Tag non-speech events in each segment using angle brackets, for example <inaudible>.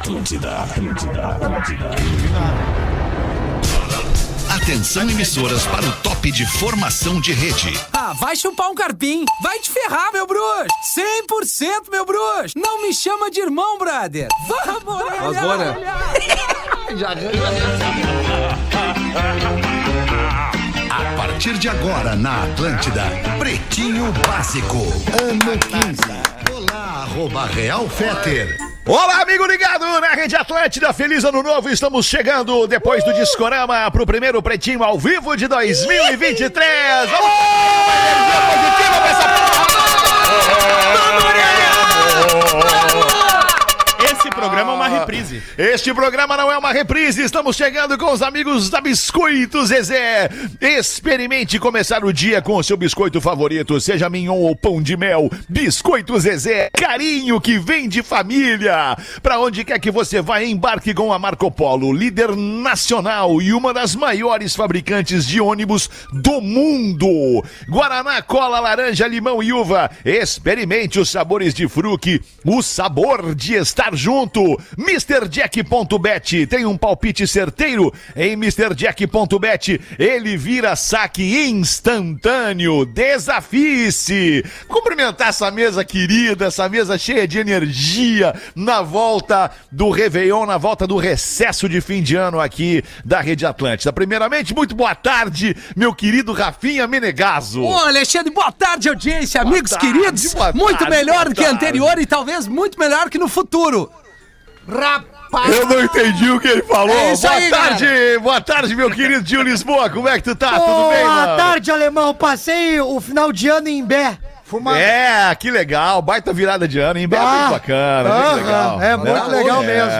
Atlântida, Atlântida, Atlântida. Atenção emissoras para o top de formação de rede. Ah, vai chupar um carpim. Vai te ferrar, meu bruxo. 100% meu bruxo. Não me chama de irmão, brother. Vamos, Vamos embora. <laughs> A partir de agora na Atlântida, Pretinho Básico, ano 15. Olá, arroba Real Feter. Olá, amigo ligado na Rede Atlântida. Feliz ano novo. Estamos chegando depois do Discorama pro primeiro Pretinho ao vivo de 2023. Vamos! Energia positiva pra essa Esse programa é uma reprise. Este programa não é uma reprise, estamos chegando com os amigos da Biscoito Zezé. Experimente começar o dia com o seu biscoito favorito, seja mignon ou pão de mel. Biscoito Zezé, carinho que vem de família. Para onde quer que você vá, embarque com a Marco Polo, líder nacional e uma das maiores fabricantes de ônibus do mundo. Guaraná, cola, laranja, limão e uva. Experimente os sabores de fruque, o sabor de estar junto. MrJack.bet tem um palpite certeiro em MrJack.bet. Ele vira saque instantâneo. Desafie-se. Cumprimentar essa mesa querida, essa mesa cheia de energia na volta do Réveillon, na volta do recesso de fim de ano aqui da Rede Atlântida. Primeiramente, muito boa tarde, meu querido Rafinha Menegaso. Ô, Alexandre, boa tarde, audiência, amigos tarde, queridos. boa muito tarde, melhor boa do que tarde. anterior e talvez muito melhor que no futuro. Rapaz! Eu não entendi o que ele falou. É boa aí, tarde, boa tarde, meu querido Gil Lisboa. Como é que tu tá? Tudo bem, Boa mano? tarde, alemão. Passei o final de ano em Bé. É, que legal, baita virada de ano, hein? Bem, Ah, bem bacana, bem legal. é muito legal mesmo.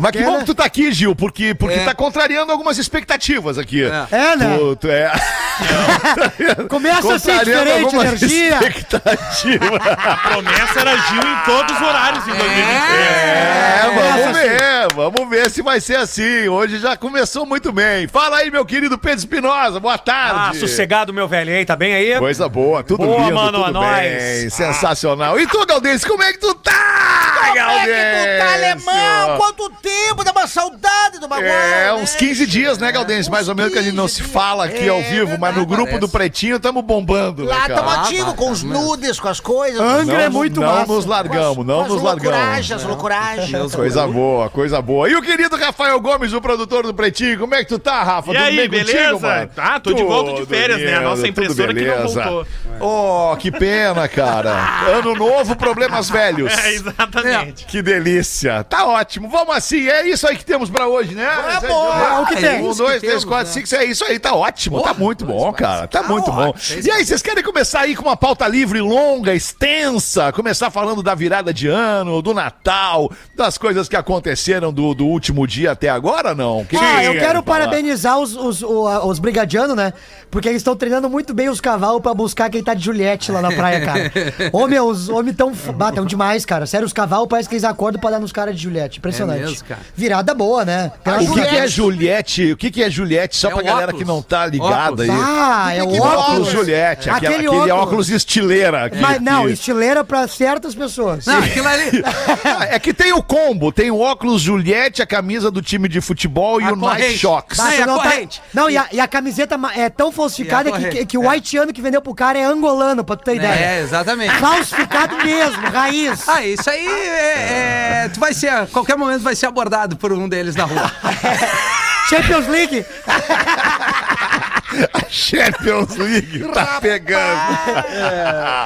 Mas que Que, bom que tu tá aqui, Gil, porque, porque É. tá contrariando algumas expectativas aqui. É, né? Tu, tu é... <laughs> Começa a ser diferente, algumas energia. expectativas. A promessa era Gil em todos os horários em 2023. É, Começa vamos ver, vamos ver se vai ser assim. Hoje já começou muito bem. Fala aí, meu querido Pedro Espinosa, boa Ah, tarde. sossegado, meu velho, hein? Tá bem aí? Coisa boa, tudo Boa, lindo, mano, tudo a nós. Bem, sensacional. E tu, Galdense, como é que tu tá, É que tu tá, alemão? Quanto tempo? Dá uma saudade do bagulho. É, né? uns 15 dias, né, Galdense? Mais ou menos que a gente não se fala aqui ao É, vivo, mas no grupo parece. do Pretinho estamos bombando, né, Lá estamos ativos com tá os nudes, com as coisas. Angra é muito não massa. nos largamos, não nos largamos. loucuragens, as loucuragens. Coisa boa, coisa boa. E o querido Rafael Gomes, o produtor do Pretinho, como é que tu tá, Rafa? E Tudo aí, bem beleza? contigo, mano? Ah, tô de volta de férias, né? A nossa impressora que não beleza. voltou. Oh, que pena, cara. <laughs> Ano novo, problemas velhos. É, exatamente. Que delícia. Tá ótimo. Vamos assim. É isso aí que temos pra hoje, né? Vamos. É o que tem. Um, dois, que três, quatro, né? cinco, seis. Isso aí tá ótimo. tá muito bom, cara. Tá muito bom. E aí, vocês querem começar aí com uma pauta livre, longa, extensa? Começar falando da virada de ano, do Natal, das coisas que aconteceram do, do último dia até agora, não? Que Ah, eu quero falar? parabenizar os, os, o- a- os brigadianos, né? Porque eles estão treinando muito bem os cavalos pra buscar quem tá de Juliette lá na praia, cara. <laughs> Ô, meu, os homens tão, tão demais, cara. Sério, os cavalos parece que eles acordam pra dar nos caras de Juliette. Impressionante. É mesmo, cara. Virada boa, né? O que, que é Juliette. O que, que é Juliette? Só É pra galera óculos. que não tá ligada aí. Ah, é o O óculos óculos. Juliette, aquele, Aquele aquele óculos. óculos. estileira. aqui, Mas não, que- estileira pra certas pessoas. Não, aquilo ali. <laughs> É que tem o combo, tem o óculos Juliette, a camisa do time de futebol e A o Night. Shocks. E a não, tá- não, e a, e a camiseta é tão falsificada que, que, que o é. haitiano que vendeu pro cara é angolano, pra tu ter ideia. É, exatamente. Falsificado mesmo, raiz. Ah, isso aí é, é- Tu vai ser, a qualquer momento vai ser abordado por um deles na rua. <laughs> Champions League. <laughs> Champions League tá pegando.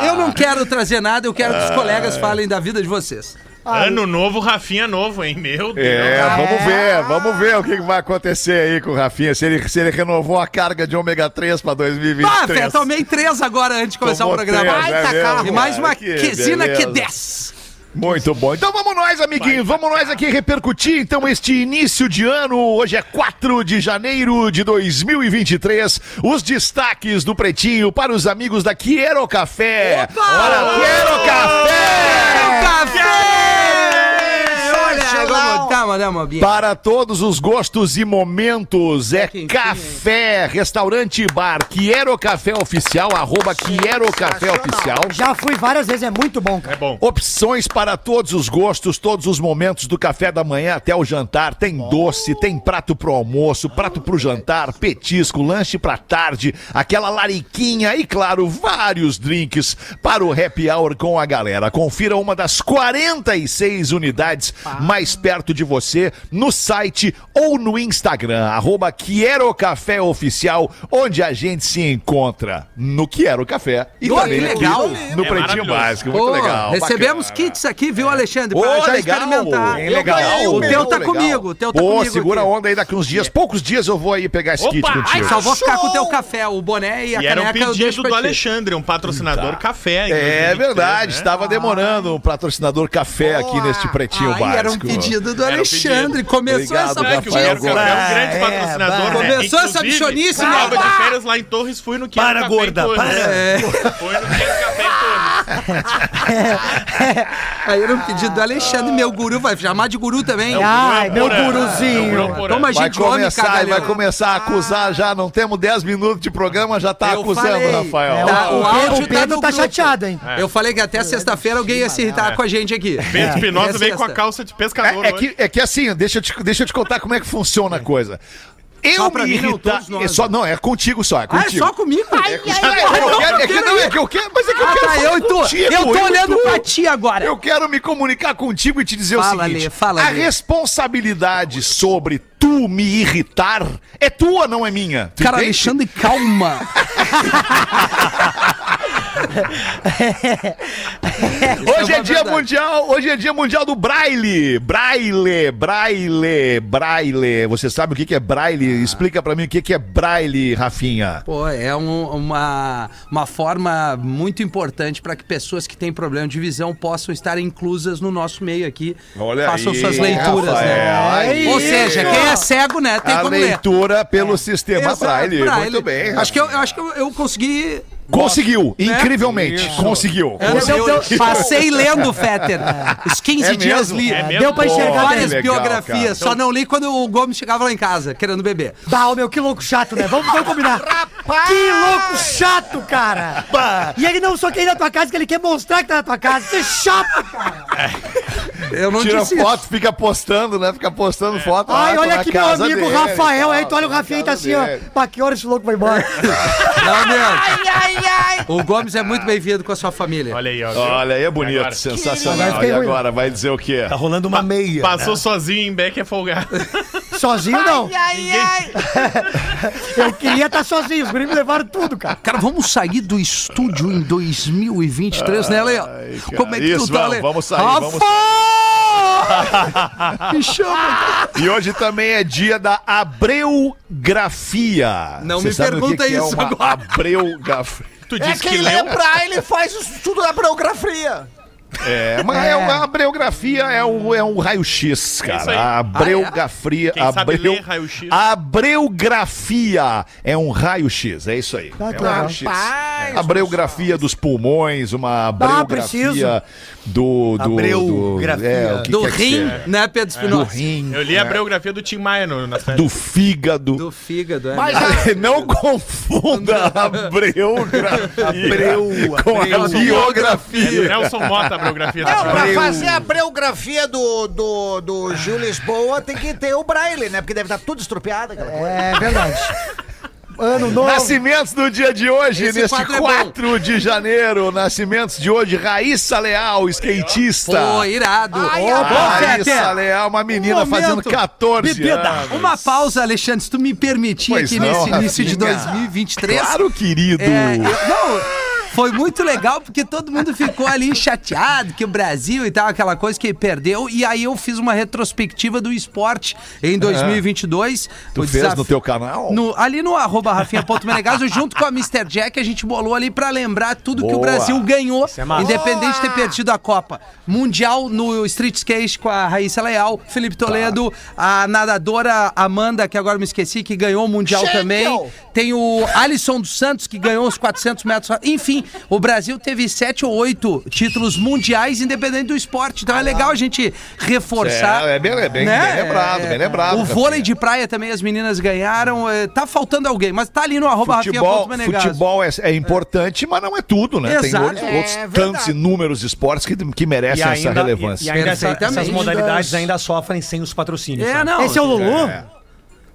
Eu não quero trazer nada, eu quero que os colegas falem da vida de vocês. Ano novo, Rafinha novo, hein? Meu Deus. É, vamos ver, vamos ver o que vai acontecer aí com o Rafinha, se ele, se ele renovou a carga de ômega 3 pra Ah, Fé, 2023. tomei três agora antes de começar Tomou o programa. três, Ai, é tá mesmo. E mais uma cara, que quesina que beleza. 10. Muito bom. Então vamos nós, amiguinhos, vamos nós aqui repercutir então este início de ano. Hoje é 4 de janeiro de 2023. Os destaques do Pretinho para os amigos da Quiero Café. Olha, Quiero Café! Café! Para todos os gostos e momentos, é enfim, café, restaurante e bar, Quiero Café Oficial, arroba Quiero Café Oficial. Já fui várias vezes, é muito bom, cara. É bom. Opções para todos os gostos, todos os momentos, do café da manhã até o jantar. Tem doce, tem prato pro almoço, prato pro jantar, petisco, lanche pra tarde, aquela lariquinha e, claro, vários drinks para o happy hour com a galera. Confira uma das 46 unidades mais perto de você no site ou no Instagram, arroba Quiero Café Oficial, onde a gente se encontra no Quiero Café e Pô, também que aqui legal. no É Pretinho. Básico. Muito Pô, legal. recebemos bacana. kits aqui, viu, Alexandre? Pra já legal, experimentar. bem legal. O bem teu tá legal. comigo, o teu tá comigo. segura a onda aí daqui uns dias. Poucos dias eu vou aí pegar esse Opa, kit ai, contigo. Só vou ficar com o teu café, o boné e a E era um caneca eu deixo pedido do. Alexandre, um patrocinador café. em É 2023, verdade, né? estava demorando um patrocinador café aqui neste pretinho Ai, básico. Pedido do Alexandre. Começou Obrigado, essa É que o Café é um Gomes. grande patrocinador, né? Começou essa bichonice, eu né? Tava de férias lá em Torres, fui no Quero Para, Café gorda, para. É. Foi no Quero Café em Torres. <laughs> Aí era um pedido do Alexandre, meu guru, vai chamar de guru também. Ai, meu Porã. guruzinho. É o Porã. Toma Vai gente homem, começar, cagalhão. vai começar a acusar já. Não temos 10 minutos de programa, já tá Eu acusando, falei. Rafael. Tá, o O áudio o Pedro tá grupo. chateado, hein? Eu falei que até sexta-feira alguém ia se irritar com a gente aqui. Pedro Espinosa É veio com a sexta. calça de pescador É, é hoje. que, é que assim, deixa eu, te, deixa eu te contar como é que funciona a coisa. Eu Só pra me mim, não, irritar. nós. é só, não, é contigo só. É Ah, é contigo. só comigo? É que eu quero- é que não é que eu quero, mas é que eu Ah, quero tá, eu e tu. contigo, Eu tô e olhando tu. pra ti agora. Eu quero me comunicar contigo e te dizer Fala, o seguinte: Lê, fala, a Lê. responsabilidade sobre tu me irritar é tua, não é minha. Tu Cara, entende? Alexandre, calma. <laughs> Hoje é é, uma dia verdade. mundial, hoje é dia mundial do Braille. Braille, Braille, Braille. Você sabe o que é Braille? Explica pra mim o que é Braille, Rafinha. Pô, é um- uma, uma forma muito importante para que pessoas que têm problema de visão possam estar inclusas no nosso meio aqui. Olha façam aí, suas leituras, Rafael, né? aí. Ou seja, quem é cego, né, tem a como ler. leitura pelo sistema Exato, Braille. Braille. Muito bem. Acho que eu, eu acho que eu, eu consegui. Conseguiu, Né? incrivelmente. Conseguiu. Eu, é eu teu- <laughs> passei lendo, Fetter. Os 15 É dias mesmo? li. É? Deu pra enxergar. Várias legal, biografias, cara. só não li quando o Gomes chegava lá em casa, querendo beber. Bah, meu, que louco chato, né? Vamos, vamos combinar. Que louco chato, cara. E ele não só quer ir na tua casa, que ele quer mostrar que tá na tua casa. Isso é chato, cara. Eu não Tira disse isso. foto, fica postando, né? Fica postando foto. lá, Ai, tô olha aqui meu amigo dele, Rafael. Aí tu olha o Rafinha e tá assim, ó. dele. Pá, que hora esse louco vai embora? <laughs> Não, meu. O Gomes é muito bem-vindo com a sua família. Olha aí, ó. Olha aí, é bonito, Agora. sensacional. Agora E agora, vai dizer o quê? Tá rolando uma meia. Passou sozinho em Beck é folgado. <laughs> Sozinho não. Ai, ai, <laughs> Eu queria estar sozinho. Os guris me levaram tudo, cara. Cara, vamos sair do estúdio em 2023, né, Léo? Como é que Isso, tu tá, vamos, Léo? vamos sair, Rafa! vamos Me chama. E hoje também é dia da abreografia. Não Você me o que pergunta que é isso agora. Abreografia. Tu É disse que quem leu. Braille faz o estudo da biografia. É, mas é uma abreografia é um, é um raio-x, isso cara. aí. A abreografia. Quem sabe abreu- ler raio-x. Abreografia é um raio-x, é isso aí. Ah, é um raio-x. Rapaz, Abreografia dos pulmões, uma abreografia do, do, é, que Do quer que rim, né, Pedro do Espinosa? rim, Eu li a biografia do Tim Maia no, nas férias. do fígado. Do fígado, é. Mas <laughs> Não confunda <laughs> <laughs> a abreografia Abreu, com a abreu. É do biografia. Nelson Mota a biografia da Não, pra fazer a biografia do, do, do Gil Lisboa tem que ter o Braille, né? Porque deve estar tudo estrupiado aquela coisa. É verdade. Ano novo. Nascimentos do dia de hoje, Esse neste quadro é bom. 4 de janeiro. Nascimentos de hoje, Raíssa Leal, skatista. Pô, irado. Ai, bom, Raíssa. Leal, uma menina Um fazendo 14 Bebida. anos. Uma pausa, Alexandre, se tu me permitir Pois aqui não, nesse início de Rafinha. 2023. Claro, querido. É, eu- não, foi muito legal porque todo mundo ficou ali chateado que o Brasil e tal, aquela coisa que perdeu. E aí eu fiz uma retrospectiva do esporte em 2022. Tu O fez desaf- no teu canal? no- ali no arroba rafinha.menegaso, <laughs> junto com a Mr. Jack, a gente bolou ali pra lembrar tudo que o Boa. Brasil ganhou, é independente de ter perdido a Copa. Mundial no Street Skate com a Raíssa Leal, Felipe Toledo, a nadadora Amanda, que agora me esqueci, que ganhou o Mundial também. Tem o Alisson dos Santos, que ganhou os 400 metros. Enfim, assim, o Brasil teve sete ou oito títulos mundiais independente do esporte. Então é legal a gente reforçar. É, é bem- é bem- né? bem lembrado, bem lembrado, O Rafinha. vôlei de praia também as meninas ganharam. é, Tá faltando alguém, mas tá ali no arroba Futebol, futebol é, é importante, mas não é tudo, né? Tem Exato. outros, É outros tantos inúmeros esportes que, que merecem essa relevância. E, e ainda essa- essas modalidades ainda sofrem sem os patrocínios. É, sabe? não. Esse é o Lulu?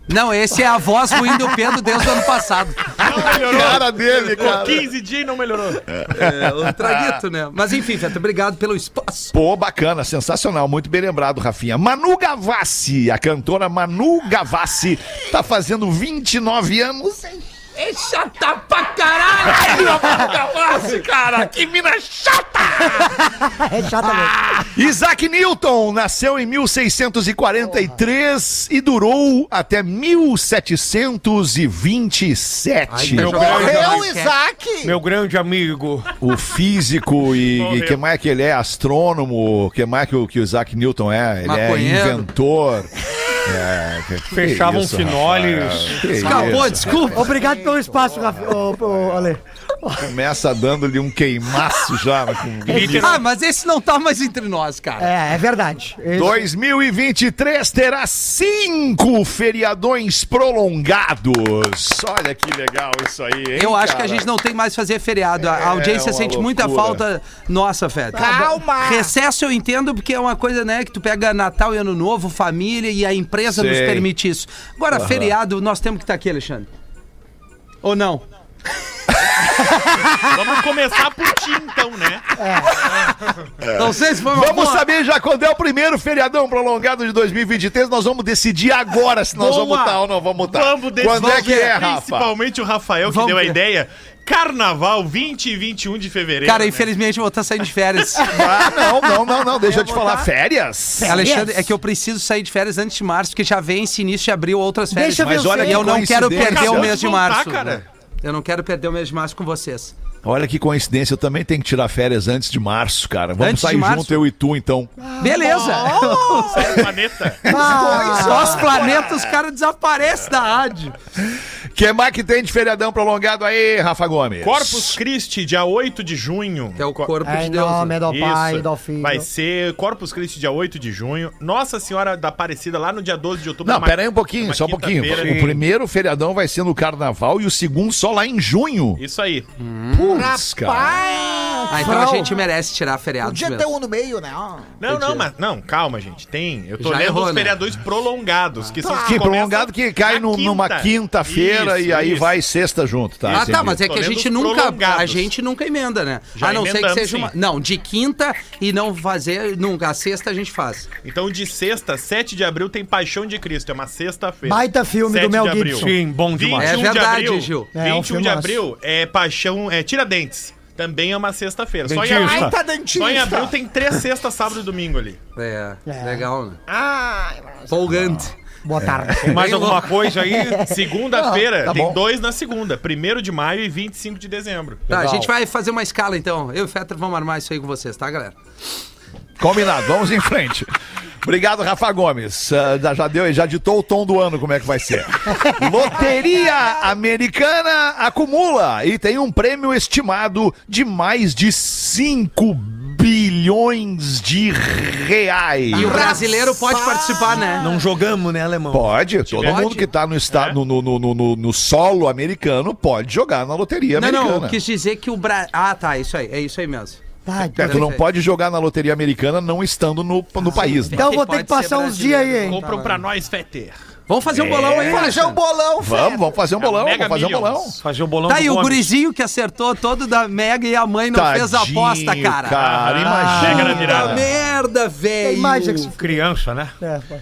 Não, esse é a voz ruim do Pedro desde o ano passado. Não melhorou. Cara dele, Ficou cara. 15 dias e não melhorou. É, o traguito, né? Mas enfim, Feta, obrigado pelo espaço. Pô, bacana, sensacional, muito bem lembrado, Rafinha. Manu Gavassi, a cantora Manu Gavassi, tá fazendo 29 anos. É chata pra caralho! Gavassi, cara! Que mina chata! <laughs> É chata mesmo. Isaac Newton nasceu em 1643 e durou até 1727. Meu Morreu o Isaac. Isaac! Meu grande amigo. O físico e, Morreu. e que mais que ele é? Astrônomo, que mais que o, que o Isaac Newton é? Ele Maconheiro. é inventor. É, que- que Fechavam isso, que Escapou, isso. desculpa. Obrigado pelo espaço, Rafi. Ô, ô, Ale. Começa dando-lhe um queimaço já. né, com- Ah, mas esse não tá mais entre nós, cara. É, é verdade. Esse- 2023 terá cinco feriadões prolongados. Olha que legal isso aí, hein, Eu acho que cara? a gente não tem mais fazer feriado. A a audiência sente muita loucura. falta nossa, Feta. Calma! Recesso eu entendo porque é uma coisa, né, que tu pega Natal e Ano Novo, família e a empresa nos Sei. permite isso. Agora, feriado, nós temos que estar aqui, Alexandre. Ou não? Vamos começar por ti, então, né? Não sei se foi uma Vamos boa- saber já quando é o primeiro feriadão prolongado de 2023. Nós vamos decidir agora se nós Boa. vamos estar ou não vamos estar. Vamos decidir. Quando é que é, Rafa? Principalmente o Rafael, que Vamos deu a ver. ideia. Carnaval 20 e 21 de fevereiro. Cara, né? infelizmente eu vou estar saindo de férias. <laughs> Ah, não, não, não, não. Deixa eu te falar. Férias? Alexandre, é que eu preciso sair de férias antes de março, porque já vem-se início de abril outras férias. Deixa eu Mas ver olha. E eu não quero perder o mês de de voltar, março. cara. Eu não quero perder o mês de março com vocês. Olha que coincidência, eu também tenho que tirar férias antes de março, cara. Vamos Antes sair junto, eu e tu, então. Beleza! Sai do <laughs> planeta. Só os planetas, os caras desaparecem da rádio. que mais que tem de feriadão prolongado aí, Rafa Gomes? Corpus Christi, dia 8 de junho. Que é o corpo Em de Deus. nome do Pai, Isso. do Filho. Vai ser Corpus Christi, dia 8 de junho. Nossa Senhora da Aparecida, lá no dia 12 de outubro. Não, uma- pera aí um pouquinho, só um pouquinho. O primeiro feriadão vai ser no carnaval e o segundo só lá em junho. Isso aí. Putz, cara. Ah, então a gente merece tirar feriado Podia ter um no meio, né? Não, não, mas não, calma, gente. Tem. Eu tô Já lendo errou, os né? feriadores prolongados, que são os Que prolongado que cai no- numa quinta. quinta-feira Isso, e aí isso. vai sexta junto, tá? Ah, tá, Entendi. mas é Tô que a lendo gente os nunca. prolongados. A gente nunca emenda, né? Já a não ser que emendamos, seja uma. sim. Não, de quinta e não fazer. Nunca. A sexta a gente faz. Então, de sexta, 7 de abril, tem Paixão de Cristo. É uma sexta-feira. Baita filme 7 do Mel. Gibson. Sim, bom demais. 21 É verdade, Gil. É, um 21 de filmaço. abril é Paixão, é Tiradentes. Também é uma sexta-feira. Só em abril, Ai, tá dentista. só em abril tem três sextas, sábado e domingo ali. É, É. legal, né? Ai, Folgante. Boa tarde. Mais alguma coisa aí? <laughs> Segunda-feira, tá tem bom. dois na segunda. 1 de maio e 25 de dezembro. Tá, a gente vai fazer uma escala então. Eu e o Fetter vamos armar isso aí com vocês, tá, galera? Combinado, vamos em frente. Obrigado, Rafa Gomes. Ah, já deu, já ditou o tom do ano, como é que vai ser. Loteria Americana acumula e tem um prêmio estimado de mais de 5 bilhões de reais. E o brasileiro pode participar, né? Não jogamos, né, alemão? Pode, todo Pode. mundo que tá no, estado, no, no, no, no, no solo americano pode jogar na loteria Não, americana. não, eu quis dizer que o Brasil. Ah, tá, isso aí, é isso aí mesmo. É, tu não pode jogar na loteria americana não estando no, no país, né? Então eu vou ter que passar uns dias aí, hein? Compram pra nós, Fetter. Vamos fazer um bolão aí, fazer um bolão, Vamos, vamos fazer um bolão, Mega vamos fazer um bolão. Fazer o bolão Tá, e o gurizinho que acertou todo da Mega e a mãe não fez a Tadinho, aposta, cara. Cara, Pega imagina. virada. Puta merda, velho. Jackson. Criança, né? É, pô.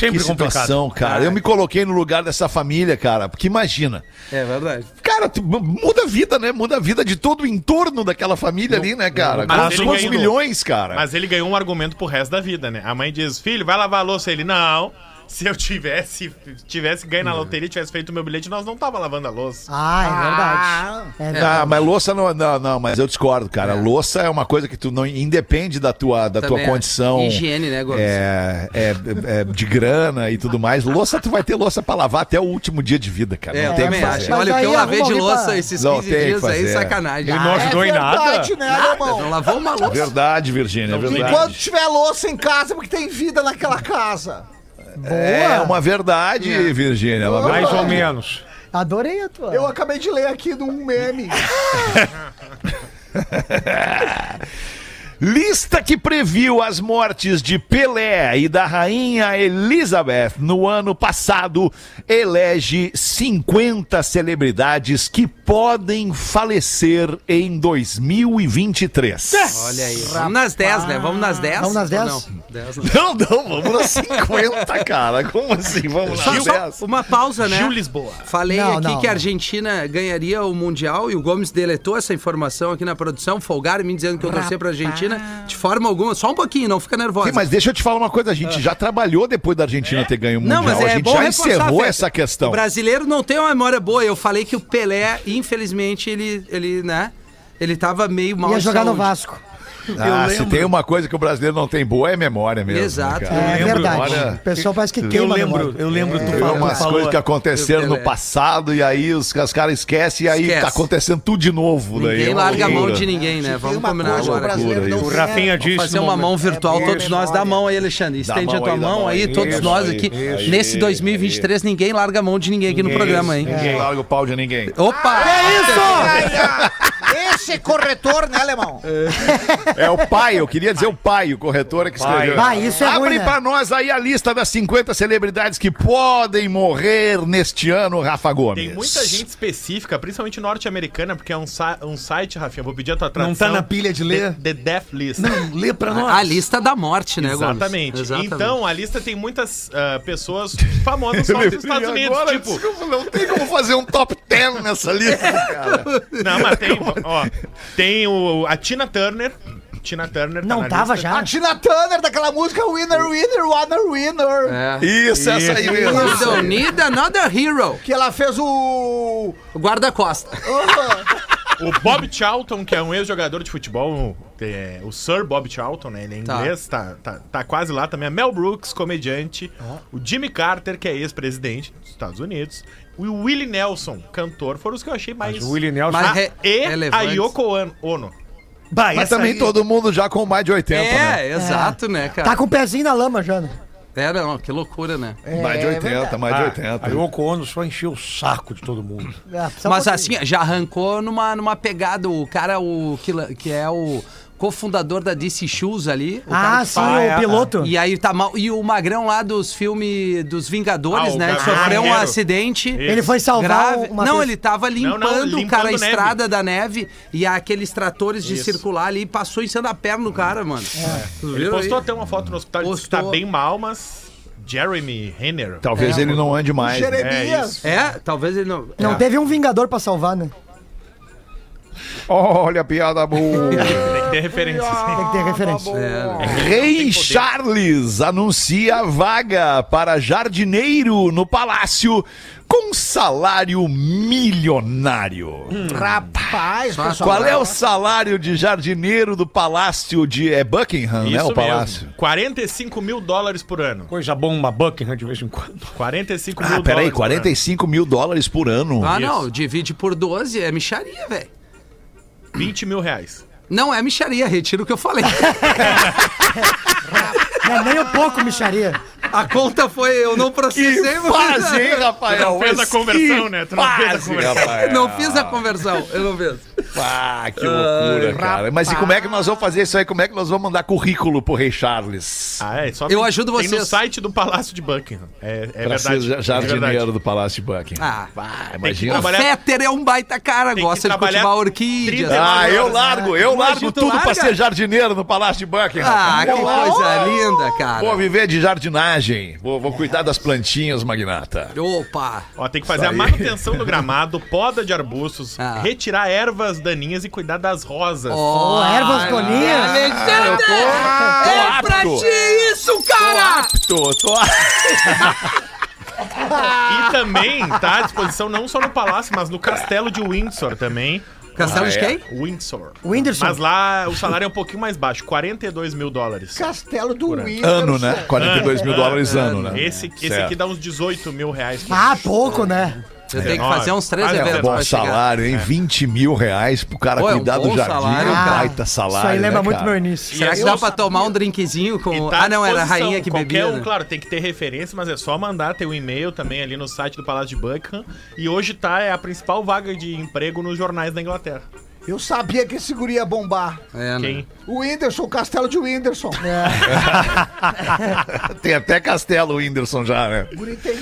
Sempre Que complicado. situação, cara. Eu me coloquei no lugar dessa família, cara. Porque imagina. É verdade. Cara, tu- muda a vida, né? Muda a vida de todo o entorno daquela família ali, né, cara? Mas Quantos, ele quantos ganhou. milhões, cara? Mas ele ganhou um argumento pro resto da vida, né? A mãe diz, filho, vai lavar a louça. Ele, não, <laughs> Se eu tivesse, tivesse ganho na loteria, tivesse feito o meu bilhete, nós não tava lavando a louça. Ah, é verdade. É verdade. Ah, mas louça não, não, não, mas eu discordo, cara. Louça é uma coisa que tu não independe da tua, da tua é. condição. Higiene, né, Gomes? É, é, é, de grana e tudo mais. Louça, tu vai ter louça pra lavar até o último dia de vida, cara. É, não eu tem também que acho. Olha, o que eu lavei de louça pra- esses Não 15 tem que dias aí, sacanagem. Ele não Ah, ajudou em nada. verdade, né, alemão? Não lavou uma louça. Verdade, Virgínia, é verdade. Enquanto tiver louça em casa, é porque tem vida naquela casa. É uma verdade, Virgínia. é uma Mais verdade. ou menos. Adorei a tua. Eu acabei de ler aqui num meme. <laughs> Lista que previu as mortes de Pelé e da rainha Elizabeth no ano passado elege 50 celebridades que podem falecer em 2023. Olha aí. Vamos nas 10, né? Vamos nas 10. Vamos nas ou 10? Não, 10 não. Não, não, vamos nas 50, cara. Como assim? Vamos Só, nas só 10. uma pausa, né? Gil Lisboa. Falei Não, aqui não, que a. Argentina ganharia o Mundial e o Gomes deletou essa informação aqui na produção. Folgaram me dizendo que eu torcia pra Argentina de forma alguma. Só um pouquinho, não fica nervosa. Sim, mas deixa eu te falar uma coisa, a gente já trabalhou depois da Argentina ter ganho o Mundial. Não, mas é a gente bom já encerrou essa questão. O brasileiro não tem uma memória boa. Eu falei que o Pelé, infelizmente, ele, ele né? Ele tava meio mal Ia jogar no saúde. Vasco. <laughs> Ah, se tem uma coisa que o brasileiro não tem boa é memória mesmo. Exato. né? É lembro, verdade. olha, o pessoal parece que Eu queima a lembro, eu lembro tu Tem falando. umas falou- coisas que aconteceram Eu- no passado e aí os, os caras esquecem e aí Esquece. tá acontecendo tudo de novo. daí é Ninguém larga a mão de ninguém, né? Vamos uma combinar agora. O Rafinha disse Fazer uma mão virtual, É todos nós. Dá a mão aí, Alexandre. Estende a tua mão aí, todos Isso nós aqui. isso Nesse aí, 2023, ninguém larga a mão de ninguém aqui no Ninguém, programa, hein? Ninguém larga o pau de ninguém. Opa! <laughs> Esse corretor, né, alemão? É o pai, eu queria dizer o pai, o corretor é que escreveu. Vai, isso é Abre ruim, né? pra nós aí a lista das 50 celebridades que podem morrer neste ano, Rafa Gomes. Tem muita gente específica, principalmente norte-americana, porque é um, sa- um site, Rafinha, vou pedir a tua Não tradução. tá na pilha de ler? The, The Death List. Não, lê pra nós. A lista da morte, né, Gomes? Exatamente. Exatamente. Então, a lista tem muitas ah, pessoas famosas <laughs> só dos Estados Unidos. Agora, tipo, desculpa, não tem como fazer um top 10 nessa lista, <laughs> cara. não, mas tem, ó, <laughs> tem o, a Tina Turner. Tina Turner tá Não na tava lista. já? A Tina Turner daquela música Winner, Winner, Wanna Winner. É. Isso, essa aí mesmo. You don't need another hero. Que ela fez o. O guarda-costa. O Bob Charlton, que é um ex-jogador de futebol, é, o Sir Bob Charlton, né? Ele é Tá. inglês, tá, tá, tá quase lá também. A Mel Brooks, comediante. O Jimmy Carter, que é ex-presidente dos Estados Unidos. E o Willie Nelson, cantor, foram os que eu achei mais. O Willie Nelson. Mas Ah, re- e a relevantes. Yoko Ono-. Bah, Mas também aí- todo mundo já com mais de 80, né? É, exato, né, cara? Tá com o pezinho na lama já, né? É, não, que loucura, né? mais de 80, mais de Ah, 80. A Yoko Ono só encheu o saco de todo mundo. É, um Mas assim, já arrancou numa, numa pegada. O cara, o que, que é o cofundador da DC Shoes ali. Ah, sim, é, o piloto. E aí tá mal. E o Magrão lá dos filmes dos Vingadores, Ah, né? Ele sofreu um acidente. Ele foi salvar Grave. Não, vez- ele tava limpando, Não, não, o cara a limpando neve. estrada da neve e aqueles tratores de Isso. circular ali e passou em cima da perna do cara, mano. Tu Ele postou aí? até uma foto no hospital, disse que tá Postou. bem mal, mas. Jeremy Renner. Talvez ele não ande mais. né? É Jeremias. isso. É, talvez ele não. Não é. teve um Vingador pra salvar, né? Olha a piada boa. <laughs> Tem que ter referência. Tem que ter referência. É, né? Rei Charles anuncia vaga para jardineiro no palácio com salário milionário. Rapaz, pessoal. Qual é o salário de jardineiro do palácio de é Buckingham, né? Isso O palácio. mesmo. 45 mil dólares por ano. Coisa boa, uma Buckingham de vez em quando. 45 Ah, mil peraí, dólares. por ano. 45 mil dólares por ano. Ah, Isso. não, divide por 12 é micharia, velho. 20 mil reais. Não é micharia, retiro o que eu falei. <laughs> Não é nem um pouco micharia. A conta foi, eu não processei, mas- Fase, hein, Rafael? Tu não fez a conversão, né? Tu não fez a conversão. Rafael. Não fiz a conversão, eu não fiz. Ah, que loucura, cara. Mas e como é que nós vamos fazer isso aí? Como é que nós vamos mandar currículo pro Rei Charles? Ah, é, só Eu tem- ajudo Tem no vocês. site do Palácio de Buckingham. É, é pra verdade. ser é jardineiro verdade. do Palácio de Buckingham. Ah, Ah, imagina. o trabalhar- Fetter é um baita cara, Tem gosta de cultivar orquídeas. 30 Ah, eu horas, largo, eu Imagina, largo tu tudo pra larga? ser jardineiro no Palácio de Buckingham. Ah, que coisa linda, cara. Vou viver de jardinagem. Vou, vou cuidar das plantinhas, magnata. Opa! Ó, tem que fazer a manutenção do gramado, poda de arbustos, Ah. retirar ervas daninhas e cuidar das rosas. Ô, ervas Ai, boninhas. Alexandre! tô É pra ti isso, cara! apto, tô apto. <laughs> E também tá à disposição não só no Palácio, mas no Castelo de Windsor também. Castelo Ah, de é? quem? Windsor. Whindersson. Mas lá o salário é um pouquinho mais baixo, 42 mil dólares. Castelo do Whindersson. Ano, né? 42 mil Ano, dólares ano, né? Esse, esse Certo. aqui dá uns 18 mil reais. por Ah, pouco, né? Eu tenho que Ó, fazer uns três ah, é, eventos Bom pra chegar. salário, hein? 20 mil reais pro cara Pô, é um cuidar do jardim. salário, um cara. baita salário. Isso aí lembra né, muito meu início. Será que dá pra tomar um drinkzinho com. Tá ah, não, era a rainha que Qualquer bebia. um, né? claro, tem que ter referência, mas é só mandar ter um e-mail também ali no site do Palácio de Buckingham. E hoje tá é a principal vaga de emprego nos jornais da Inglaterra. Eu sabia que esse guri ia bombar. É, né? O Whindersson, o castelo de Whindersson. <laughs> Tem até Castelo Whindersson já, né?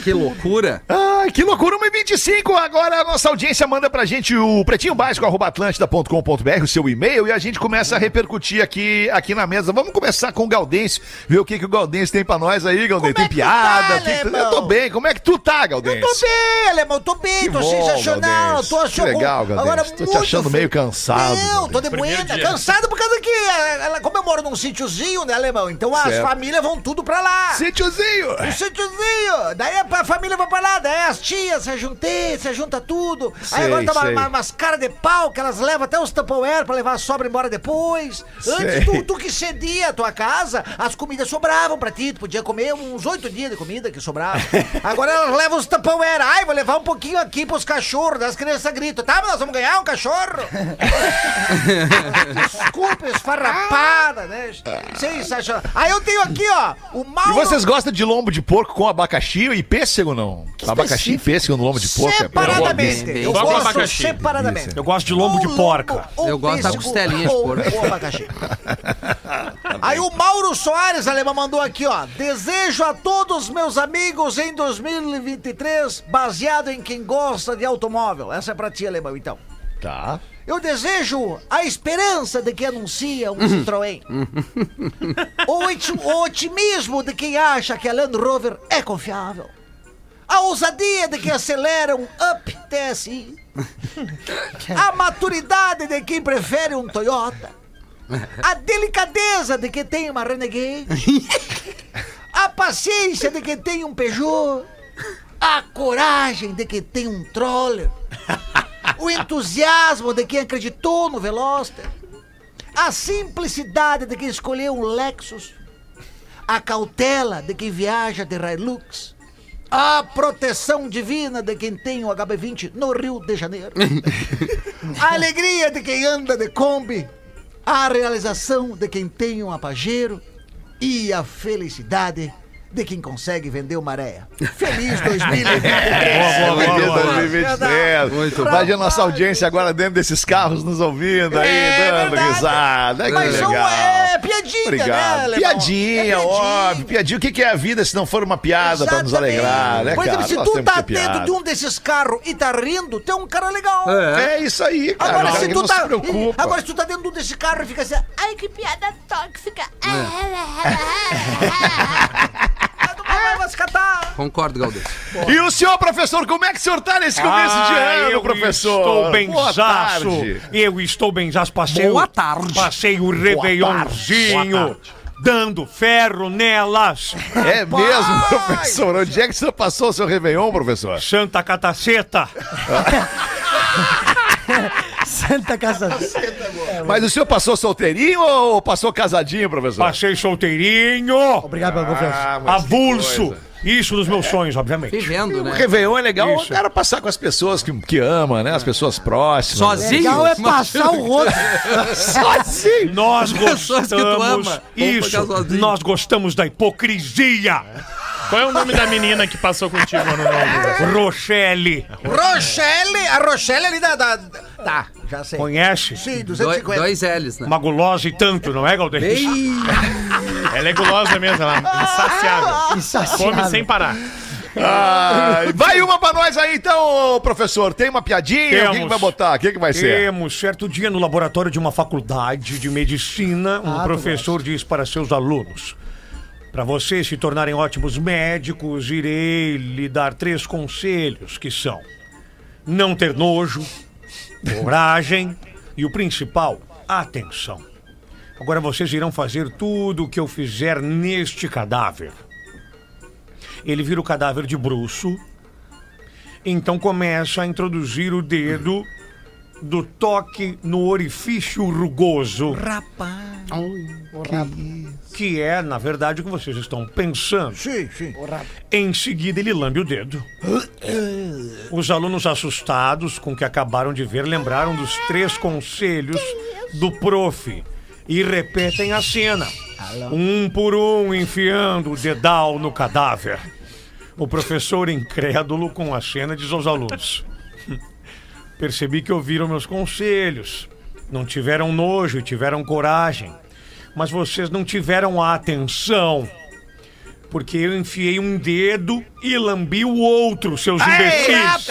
Que loucura. Ai, que loucura, 1h25. Agora a nossa audiência manda pra gente o pretinho básico, arroba atlântida.com.br, o seu e-mail, e a gente começa a repercutir aqui, aqui na mesa. Vamos começar com o Gaudêncio, ver o que, que o Gaudêncio tem pra nós aí, Gaudêncio. Tem é que tu piada? tá, tem-? Eu tô bem. Como é que tu tá, Eu Gaudêncio? tô bem, alemão, tô bem, Que tô bom, sensacional. Gaudencio. Tô achando. Que legal. Agora, Tô te achando meio cansado, Não, tô de dia. Cansado por causa que, eh, ela, como eu moro num sítiozinho, né, alemão? Então as Certo. famílias vão tudo pra lá. Sítiozinho. Um sítiozinho. Daí a família vai pra lá, daí as tias se juntei, se junta tudo. Sei, Aí agora tá uma, uma- umas caras de pau que elas levam até os Tupperware pra levar a sobra embora depois. Sei. Antes tu, tu que cedia a tua casa, as comidas sobravam pra ti, tu podia comer uns oito dias de comida que sobrava. <laughs> Agora elas levam os Tupperware. Ai, vou levar um pouquinho aqui pros cachorros, daí as crianças gritam, tá, mas nós vamos ganhar um cachorro. <laughs> Desculpa, esfarrapada, né? Sensacional. Aí eu tenho aqui, ó, o E Mauro... vocês gostam de lombo de porco com abacaxi e pêssego, não? Abacaxi e pêssego no lombo de porco? é Separadamente. Eu com gosto abacaxi. separadamente. Eu gosto de lombo de porca. ou Eu gosto da pêssego costelinha de ou- porco. ou abacaxi. <laughs> Aí o Mauro Soares, alemão, mandou aqui, ó. Desejo a todos meus amigos em 2023, baseado em quem gosta de automóvel. Essa é pra ti, alemão, então. Tá. Eu desejo a esperança de quem anuncia um Citroën. o, oti- o otimismo de quem acha que a Land Rover é confiável. A ousadia de quem acelera um Up TSI. A maturidade de quem prefere um Toyota. A delicadeza de quem tem uma Renegade. <laughs> A paciência de quem tem um Peugeot. A coragem de quem tem um Troller. O entusiasmo de quem acreditou no Veloster. A simplicidade de quem escolheu um Lexus. A cautela de quem viaja de Hilux. A proteção divina de quem tem o HB20 no Rio de Janeiro. A alegria de quem anda de Kombi. A realização de quem tem um apageiro. E a felicidade de quem consegue vender uma areia. Feliz 2023. <laughs> Boa, boa, boa, boa. 2023. Muito É, Imagina a nossa audiência agora dentro desses carros nos ouvindo aí, É dando verdade. risada. Que Mas legal. são é, piadinha, né, Obrigado. alemão? piadinha, É óbvio. Piadinha. O que que é a vida se não for uma piada pra nos Exatamente. alegrar, né, Por cara? exemplo, se tu tá que dentro de um desses carros e tá rindo, tu é um cara legal. É isso aí, cara. Agora, O se que tu não tá. se preocupa. Agora, se tu tá dentro de desse carro e fica assim. Ai, que piada tóxica. Não <laughs> vai mais catar. Concordo, Galdês. E o senhor, professor, como é que o senhor tá nesse começo de Ah, ano, eu professor? Estou Boa benzaço. tarde. Eu estou benzaço. Passei, Boa o- tarde. passei o Boa Réveillonzinho tarde. dando ferro nelas. É mesmo, professor? Onde é que o senhor passou o seu Réveillon, professor? Santa Cataceta. <laughs> Santa Casa. Mas o senhor passou solteirinho ou passou casadinho, professor? Passei solteirinho. Obrigado pela confiança. Ah, mas que Avulso. coisa. Isso nos meus sonhos, obviamente. Vivendo, O né? Réveillon é legal Isso. o cara passar com as pessoas que, que ama, né? As pessoas próximas. Sozinho? Legal é passar o rosto. <laughs> Sozinho! Nós Pessoas que tu ama. gostamos. Vamos Isso. ficar sozinho. Nós gostamos da hipocrisia. Qual é o nome da menina que passou contigo no novo? Rochelle. Rochelle, a Rochelle ali da. da- Tá, já sei. Conhece? Sim, Dois, 250. dois L's, né? Uma gulosa e tanto, não é, Galdês? <laughs> Ela é gulosa mesmo, ela é insaciável. Insaciável. Come sem parar. Ai, <laughs> vai uma pra nós aí então, professor. Tem uma piadinha? O que, que Temos. vai botar? O que, que vai ser? Temos, certo dia no laboratório de uma faculdade de medicina, um Ah, tu professor diz para seus alunos: Para vocês se tornarem ótimos médicos, irei lhe dar três conselhos que são: não ter nojo, coragem e o principal, atenção. Agora vocês irão fazer tudo o que eu fizer neste cadáver. Ele vira o cadáver de bruço. Então começa a introduzir o dedo do toque no orifício rugoso. Rapaz. Que é, na verdade, o que vocês estão pensando. Sim, sim. Em seguida, ele lambe o dedo. Os alunos assustados com o que acabaram de ver lembraram dos três conselhos do prof e repetem a cena. Um por um enfiando o dedal no cadáver. O professor, incrédulo com a cena, diz aos alunos: Percebi que ouviram meus conselhos. Não tiveram nojo e tiveram coragem. Mas vocês não tiveram a atenção. Porque eu enfiei um dedo e lambi o outro, seus imbecis.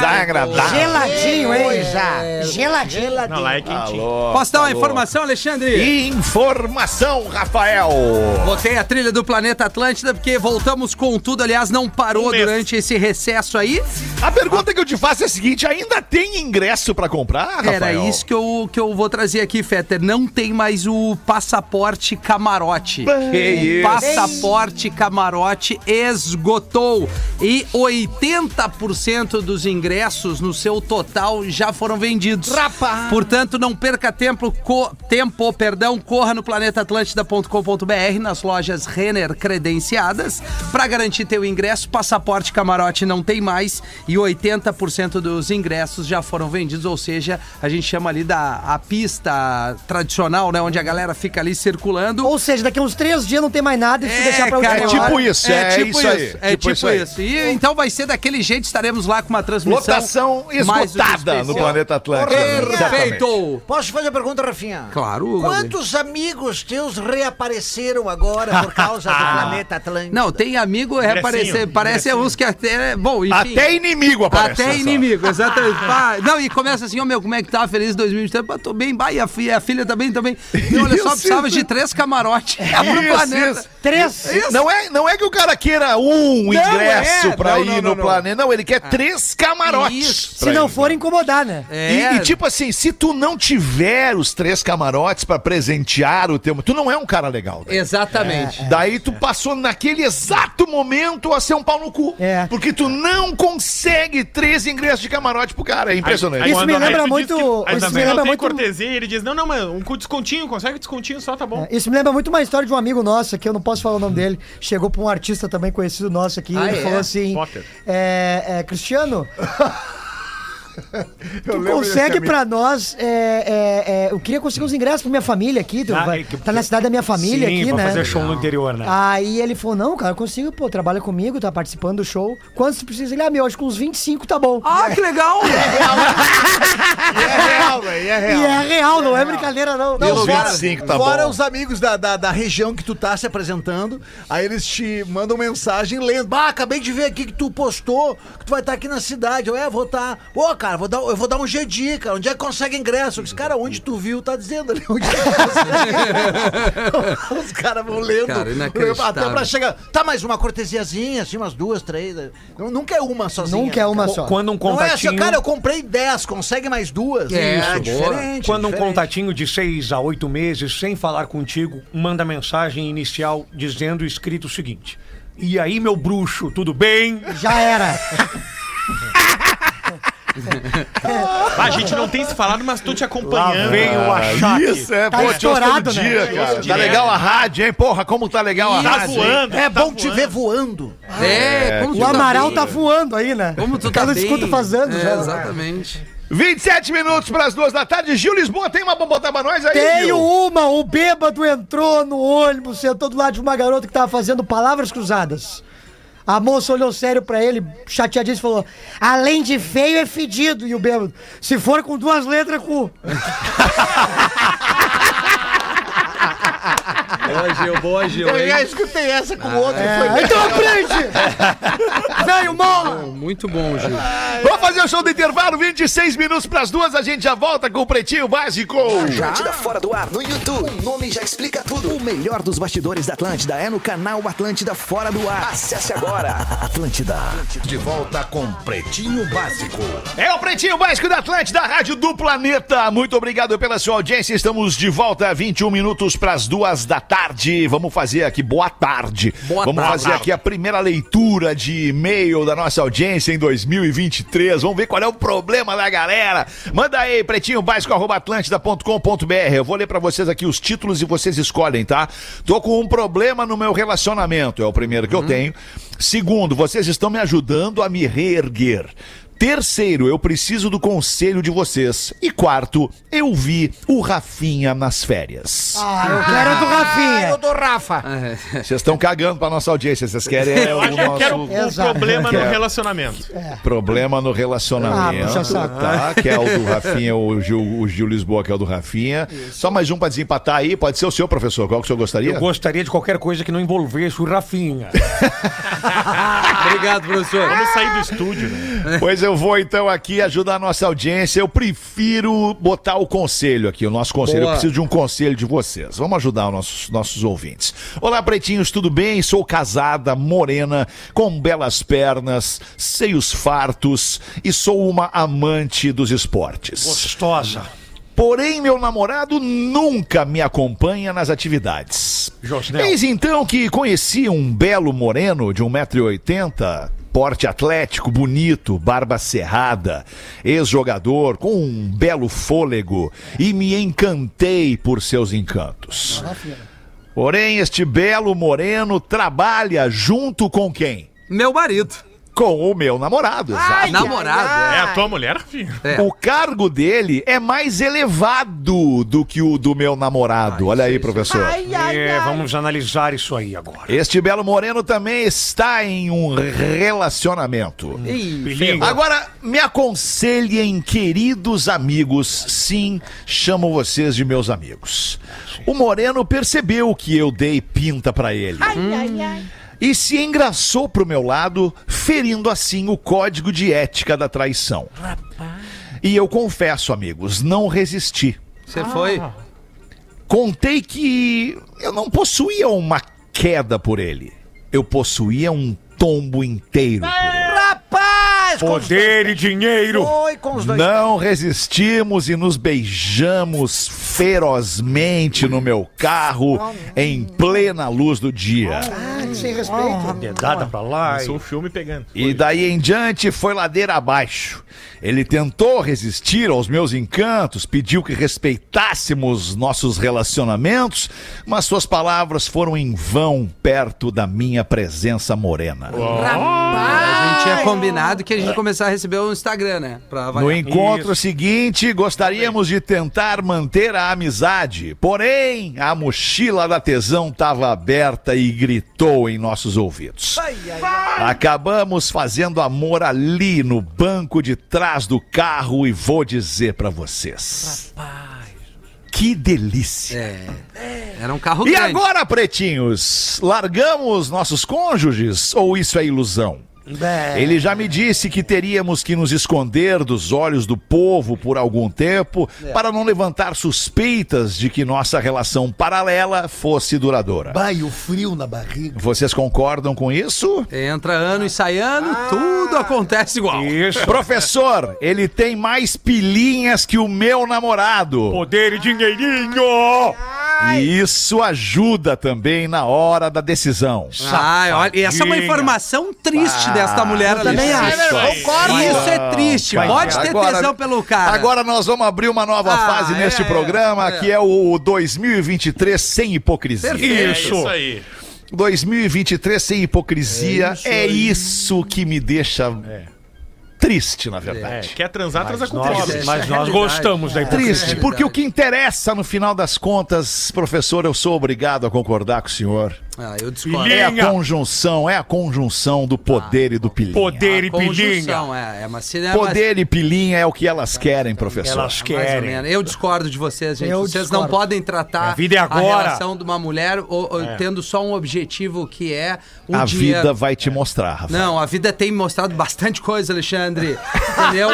Desagradável. Geladinho, hein? Geladinho. Não, lá é quentinho. Posso dar uma informação, Alexandre? Informação, Rafael. Botei a trilha do Planeta Atlântida porque voltamos com tudo. Aliás, não parou Um durante esse recesso aí. A pergunta que eu te faço é a seguinte: ainda tem ingresso pra comprar, Rafael? Era isso que eu, que eu vou trazer aqui, Fetter. Não tem mais o passaporte camarote. Que isso? Passaporte camarote esgotou. E 80% dos ingressos no seu total já foram vendidos. Rapaz. Portanto, não perca tempo, co- tempo, perdão, corra no planetatlântida.com.br nas lojas Renner credenciadas para garantir teu ingresso. Passaporte camarote não tem mais e 80% dos ingressos já foram vendidos, ou seja, a gente chama ali da a pista tradicional, né, onde a galera fica ali circulando. Ou seja, daqui a uns três dias não tem mais nada e se deixar pra cara, última tipo hora. isso, é isso aí. É Tipo tipo, isso aí. isso. E então vai ser daquele jeito, estaremos lá com uma transmissão. Que esgotada no planeta Atlântico. Perfeito! Posso fazer a pergunta, Rafinha? Claro, Quantos amigos teus reapareceram agora por causa do <laughs> planeta Atlântico? Não, tem amigo reaparecer. Parece uns que até. Bom, enfim. Até inimigo aparece. Até só. inimigo, <laughs> exatamente. Não, e começa assim, ô meu, como é que tá? Feliz 2023? Pá, tô bem, bah, e a filha, a filha também, também. E olha <laughs> só, precisava de três camarotes pro Isso, planeta. isso. Três. Não é, não é que o cara queira um ingresso é. pra Não, ir não, no não, não. planeta. Não, ele quer três camarotes. Isso. Se não ir. for incomodar, né? E, É. e, tipo assim, se tu não tiver os três camarotes pra presentear o teu. Tu não é um cara legal. daí. Exatamente. Daí tu passou naquele exato momento a ser um pau no cu. É. Porque tu não consegue três ingressos de camarote pro cara. É impressionante. Isso me lembra muito- que- isso Aí me lembra não muito- cortesia e ele diz, não, não, mas um descontinho, consegue descontinho só, tá bom. É, Isso me lembra muito uma história de um amigo nosso aqui, eu não posso falar o nome dele. Chegou pra um artista também conhecido nosso aqui, Ah, ele é? falou assim: é, é, Cristiano, <laughs> <laughs> tu consegue pra nós. é, é, é, eu queria conseguir uns ingressos pra minha família aqui. Tu Ah, vai- é que- tá na cidade da minha família Sim, aqui, pra né? fazer show no interior, né? Aí ele falou: Não, cara, eu consigo, pô, trabalha comigo, tá participando do show. Quantos tu precisa? Ele, ah, meu, acho que uns 25 tá bom. Ah, que legal! <laughs> É real, velho. É E é real, não é brincadeira, não. Não, Os fora, 25 tá fora bom. os amigos da, da, da região que tu tá se apresentando, aí eles te mandam mensagem lendo. Bah, acabei de ver aqui que tu postou que tu vai estar aqui na cidade. Eu, é, vou estar. Ô, cara, vou dar, eu vou dar um GD, cara. Onde é que consegue ingresso? Eu disse, cara, onde tu viu, tá dizendo ali. Onde é que consegue. <laughs> Os caras vão lendo. Cara. Até pra chegar. Tá, mais uma cortesiazinha, assim, umas duas, três. Não- Nunca é uma sozinha. Nunca é uma cara. só. Quando um Não é assim, contatinho. cara, eu comprei 10, consegue mais duas? É, é boa. diferente. Quando um diferente. contatinho de seis a oito meses, sem falar contigo, manda mensagem inicial dizendo escrito o seguinte: E aí, meu bruxo, tudo bem? Já era. <laughs> <laughs> Ah, a gente não tem se falado, mas tô te Lá acompanhando. vem o achaque. Isso, é, Tá pô, te estourado, né? dia, cara. Tá legal a rádio, hein? Porra, como tá legal a Tá rádio. hein? voando. É tá bom te voando. ver voando. É, como tu O Amaral bem. tá voando aí, né? Como tu tá não bem. escuta faz anos É, já. Exatamente. 27 minutos pras duas da tarde. Gil Lisboa tem uma pra botar pra nós aí, Tenho Gil? uma, o bêbado entrou no ônibus, sentou do lado de uma garota que tava fazendo palavras cruzadas. A moça olhou sério pra ele, chateadíssimo, falou: Além de feio, é fedido. E o bêbado, se for com duas letras, cu. <laughs> Boa, Gil, boa, Gil, Eu hein? já escutei essa com o outro. É, foi então aprende! <laughs> Velho, morra! Muito bom, Gil. Vamos fazer o show do intervalo, 26 minutos pras duas. A gente já volta com o Pretinho Básico. Atlântida Fora do Ar no YouTube. O nome já explica tudo. O melhor dos bastidores da Atlântida é no canal Atlântida Fora do Ar. Acesse agora. Atlântida. De volta com Pretinho Básico. É o Pretinho Básico da Atlântida, Rádio do Planeta. Muito obrigado pela sua audiência. Estamos de volta, 21 minutos pras duas da tarde. Tarde. Vamos fazer aqui, boa tarde. Boa Vamos tarde. fazer aqui a primeira leitura de e-mail da nossa audiência em 2023. Vamos ver qual é o problema da galera. Manda aí, pretinho básico, atlântida.com.br. Eu vou ler pra vocês aqui os títulos e vocês escolhem, tá? Tô com um problema no meu relacionamento, é o primeiro que eu tenho. Segundo, vocês estão me ajudando a me reerguer. Terceiro, eu preciso do conselho de vocês. E quarto, eu vi o Rafinha nas férias. Ah, eu quero do Rafinha. Eu do Rafa. Vocês estão cagando pra nossa audiência. Vocês querem é, Eu o que eu quero nosso um Exato. problema no É. relacionamento. problema no relacionamento. Ah, saco. tá? Que é o do Rafinha, o Gil, o Gil Lisboa, que é o do Rafinha. Só mais um pra desempatar aí. Pode ser o seu, professor. Qual que o senhor gostaria? Eu gostaria de qualquer coisa que não envolvesse o Rafinha. <laughs> <laughs> Obrigado, professor. Vamos sair do estúdio, né? Pois eu vou então aqui ajudar a nossa audiência. Eu prefiro botar o conselho aqui, o nosso conselho. Boa. Eu preciso de um conselho de vocês. Vamos ajudar os nossos, nossos ouvintes. Olá, pretinhos, tudo bem? Sou casada, morena, com belas pernas, seios fartos e sou uma amante dos esportes. Gostosa. Porém, meu namorado nunca me acompanha nas atividades. Josnel. Eis então que conheci um belo moreno de 1,80m, porte atlético, bonito, barba cerrada, ex-jogador, com um belo fôlego, e me encantei por seus encantos. Porém, este belo moreno trabalha junto com quem? Meu marido. Com o meu namorado, exato. Namorado. É a tua mulher, Rafinha? É. O cargo dele é mais elevado do que o do meu namorado. Olha aí, professor. É, vamos analisar isso aí agora. Este belo moreno também está em um relacionamento. Perigo. Agora, me aconselhem, queridos amigos. Sim, chamo vocês de meus amigos. O moreno percebeu que eu dei pinta pra ele. E se engraçou pro meu lado, ferindo assim o código de ética da traição. E eu confesso, amigos, não resisti. Você foi? Contei que eu não possuía uma queda por ele. Eu possuía um tombo inteiro por ele. Rapaz! Com os Poder e dinheiro. Foi com os dois. Não resistimos e nos beijamos ferozmente no meu carro em plena luz do dia. Ah, sem respeito. Dedada pra lá. Começou o filme pegando. E daí em diante foi ladeira abaixo. Ele tentou resistir aos meus encantos, pediu que respeitássemos nossos relacionamentos, mas suas palavras foram em vão perto da minha presença morena. A gente tinha combinado que a gente ia começar a receber o Instagram, né? No encontro Isso. seguinte, gostaríamos de tentar manter a amizade. Porém, a mochila da tesão estava aberta e gritou em nossos ouvidos. Acabamos fazendo amor ali no banco de trás do carro e vou dizer pra vocês. Que delícia. É. Era um carro E grande. agora, pretinhos, largamos nossos cônjuges ou isso é ilusão? Ele já me disse que teríamos que nos esconder dos olhos do povo por algum tempo para não levantar suspeitas de que nossa relação paralela fosse duradoura. Vai, o frio na barriga. Vocês concordam com isso? Entra ano e sai ano, tudo acontece igual. Isso. Professor, ele tem mais pilinhas que o meu namorado. Poder e dinheirinho. E isso ajuda também na hora da decisão. Ai, olha, e essa é uma informação triste desta mulher ali. também acho. Concordo. Isso é triste. Vai, Pode ter agora- tesão pelo cara. Agora nós vamos abrir uma nova Ah, fase é, neste é, programa, é. que é o 2023 sem hipocrisia. É Isso. isso aí. 2023 sem hipocrisia é isso, que me deixa triste, na É, verdade. quer transar, transa com Nós, pobre. É mas nós gostamos da hipocrisia. Triste, porque o que interessa no final das contas, professor, eu sou obrigado a concordar com o senhor. Ah, eu discordo. É a conjunção, é a conjunção do poder e do pilinha. Poder e A conjunção, pilinha. É, é uma cena. Poder e pilinha é o que elas querem, professor. Elas ou querem. Eu discordo de vocês, gente. Eu vocês discordo. não podem tratar A vida é agora. relação de uma mulher ou- ou tendo só um objetivo que é o A dinheiro. vida vai te mostrar, Rafa. Não, a vida tem mostrado bastante coisa, Alexandre. <laughs> Entendeu?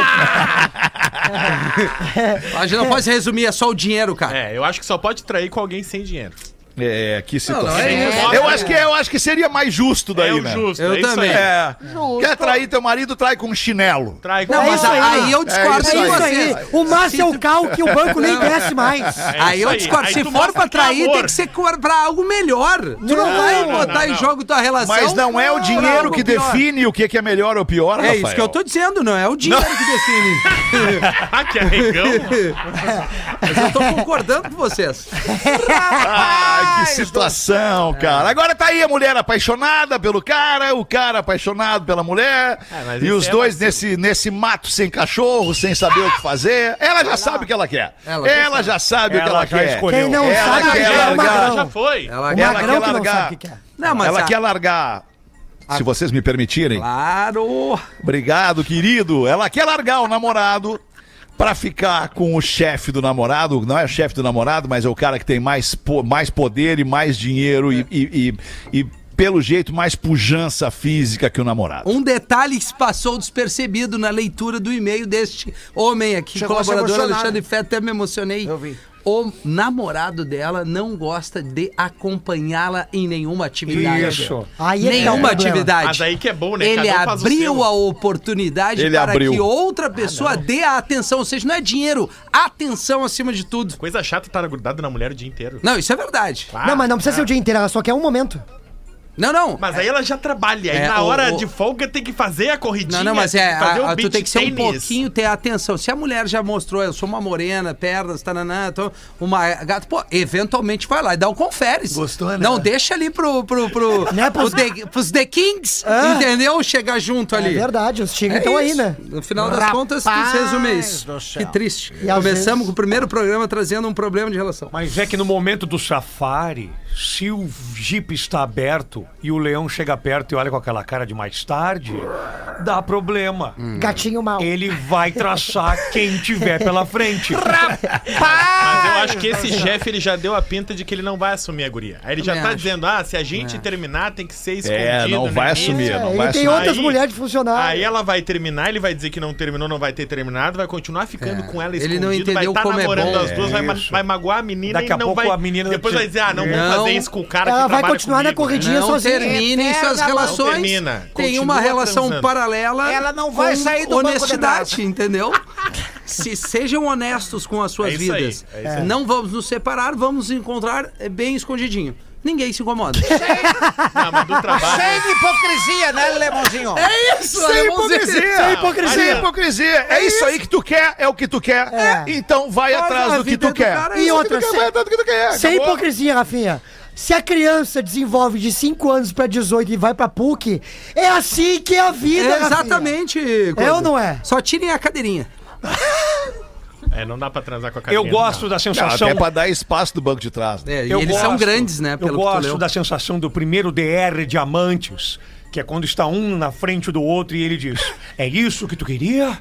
a gente não pode resumir, é só o dinheiro, cara. É, eu acho que só pode trair com alguém sem dinheiro. É, que situação. não, é isso. eu, acho que, eu acho que seria mais justo daí, É né? justo, Eu é também. aí. É. Quer trair teu marido, trai com um chinelo. Trai com Não, É mas aí. aí eu discordo É É de isso vocês. aí. O Márcio é o cal que o banco nem <laughs> conhece mais. É Aí eu discordo. Aí Se for pra é trair, amor. tem que ser pra algo melhor. Tu não, Não, vai não, botar não, em não. jogo tua relação. Mas não é o dinheiro que define o que é melhor ou pior, É isso que eu tô dizendo, não é o dinheiro que define. <laughs> Ah, que arregão. <laughs> Mas eu tô concordando com vocês. Ai, que situação, cara. Agora tá aí a mulher apaixonada pelo cara, o cara apaixonado pela mulher. mas e os é dois nesse, nesse mato sem cachorro, sem saber o que fazer. Ela já sabe o que ela quer. Ela Ela, já sabe o que Ela ela quer. escolheu. Quem não Ela sabe quer é o largar. magrão. Já foi. Ela Ela quer que não largar. sabe o que quer. Não, mas ela a- quer largar. Se vocês me permitirem. Claro. Obrigado, querido. Ela quer largar o namorado pra ficar com o chefe do namorado. Não é o chefe do namorado, mas é o cara que tem mais, po- mais poder e mais dinheiro e, e- e- e, pelo jeito, mais pujança física que o namorado. Um detalhe que se passou despercebido na leitura do e-mail deste homem aqui, Chegou colaborador Alexandre? Fetter, até me emocionei. Eu vi. O namorado dela não gosta de acompanhá-la em nenhuma atividade. Isso. Aí é tá Nenhuma problema. atividade. Mas aí que é bom, né? Ele Cada um faz o abriu seu. a oportunidade Ele para abriu. que outra pessoa dê a atenção. Ou seja, não é dinheiro, atenção acima de tudo. Coisa chata estar grudado na mulher o dia inteiro. Não, isso é verdade. Ah, Não, mas não precisa ser o dia inteiro, ela só quer um momento. Não, não. Mas aí ela já trabalha. Aí É, na o- hora o- de folga tem que fazer a corridinha. Não, não, mas é, tem que fazer a- o a- tu tem que ser um tennis. pouquinho, ter atenção. Se a mulher já mostrou, eu sou uma morena, pernas, tananã, tô uma gata, pô, eventualmente vai lá e dá um conferes. Gostou, né? Não, deixa ali pro, pro, pro, <laughs> Né, pro pros- The, pros The Kings, Ah. entendeu? Chegar junto É ali. verdade, os tigres É estão aí, isso. né? No final das contas, tu resume isso. Que triste. E Começamos vezes- com o primeiro programa trazendo um problema de relação. Mas é que no momento do safari, se o Jeep está aberto e o leão chega perto e olha com aquela cara de mais tarde, dá problema. Gatinho mal. Ele vai traçar quem tiver pela frente. <laughs> Mas eu acho que esse chefe ele já deu a pinta de que ele não vai assumir a guria. Aí ele já Também tá acho. dizendo: ah, se a gente terminar, tem que ser escondido. É, não vai início. assumir, É, não ele vai tem assumir. outras Aí- mulheres de funcionário. Aí ela vai terminar, ele vai dizer que não terminou, não vai ter terminado, vai continuar ficando com ela Ele escondido, não entendeu vai tá como é namorando bom. as duas, vai, ma- Isso. vai magoar a menina Daqui e a não pouco vai... a menina Depois te- vai dizer, ah, não, Não. vamos fazer isso com o cara Ela que vai trabalha continuar na comigo, né? corridinha Não sozinha. terminem Eterna suas não relações. termina. Tem uma relação transando. paralela. Ela não vai com sair do honestidade, entendeu? <laughs> Se sejam honestos com as suas É isso aí, vidas. é isso aí. Não vamos nos separar, vamos nos encontrar é, bem escondidinho. Ninguém se incomoda. Não, do trabalho... Sem hipocrisia, né, Lemonzinho? É isso, Sem hipocrisia! Sem hipocrisia. Sem hipocrisia! É isso aí que tu quer, é o que tu quer. É. Então vai Faz atrás do que tu quer. cara, E isso outra, Tu quer, sem, vai atrás do que tu quer. sem hipocrisia, Rafinha. Se a criança desenvolve de 5 anos pra 18 e vai pra PUC, é assim que é a vida, É, exatamente. É ou não é? Só tirem a cadeirinha. É, não dá pra transar com a Eu carinha. gosto não. da Não, sensação. até pra dar espaço do banco de trás. né? É, e Eu eles são gosto- grandes, né? Eu gosto da sensação do primeiro DR Diamantes, que é quando está um na frente do outro e ele diz: É isso que tu queria?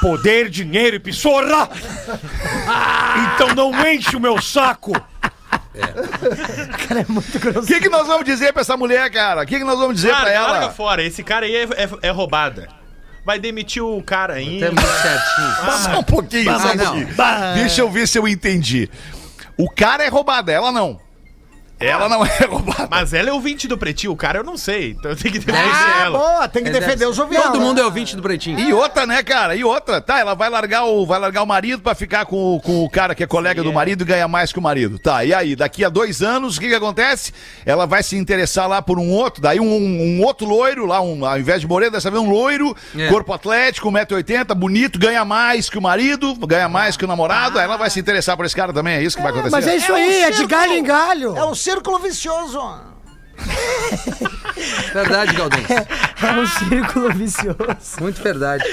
Poder, dinheiro e pissorra? Então não enche o meu saco! <laughs> Cara, é muito grosso. O que, que nós vamos dizer pra essa mulher, cara? O que, que nós vamos dizer pra Larga, larga ela? fora, esse cara aí é, é- é roubada. Vai demitir o cara aí. Até muito certinho. Só um pouquinho, Bah, só um pouquinho. Deixa eu ver se eu entendi. O cara é roubado, ela não. Ela não é roubada. Mas ela é ouvinte do Pretinho, o cara eu não sei. Então eu tenho que defender Ah, ela. Boa, tem que defender deve- os ouvintes. Todo mundo é ouvinte do Pretinho. E outra, né, cara? E outra. Tá, ela vai largar o, vai largar o marido pra ficar com, o- com o cara que é colega do marido e ganha mais que o marido. Tá, e aí? Daqui a dois anos, o que que acontece? Ela vai se interessar lá por um outro, daí um, um outro loiro lá, um, ao invés de moreno, dessa vez um loiro, É. corpo atlético, 1,80m, bonito, ganha mais que o marido, ganha mais que o namorado, aí ela vai se interessar por esse cara também, é isso que vai acontecer. Mas é isso É um aí, é de círculo. galho em galho. É um círculo vicioso. <laughs> Verdade, Galdêncio. É um círculo vicioso. Muito verdade.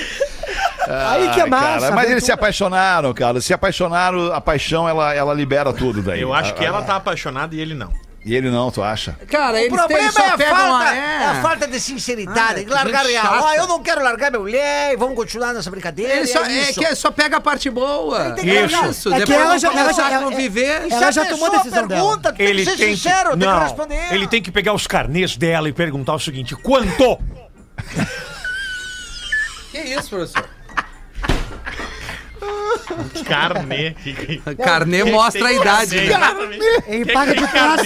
Aí que é massa. cara, mas eles se apaixonaram, cara. Se apaixonaram, a paixão ela, ela libera tudo daí. Eu acho que ela tá apaixonada e ele não. E ele não, tu acha? Cara, O eles têm, problema só é a, falta, a- é a falta de sinceridade. Ah, que que largar real. chata. Ah, eu não quero largar minha mulher e vamos continuar nessa brincadeira. Ele só, é é que só pega a parte boa. Tem que Isso. É que depois ela já- ela já- a conviver. E se Ela já tomou a decisão dela. pergunta, tem Ele que ser tem sincero, tem que responder. ele tem que pegar os carnês dela e perguntar o seguinte: quanto? Que isso, professor? <laughs> Carnê. Carnê mostra a idade. né? Ele paga de trás.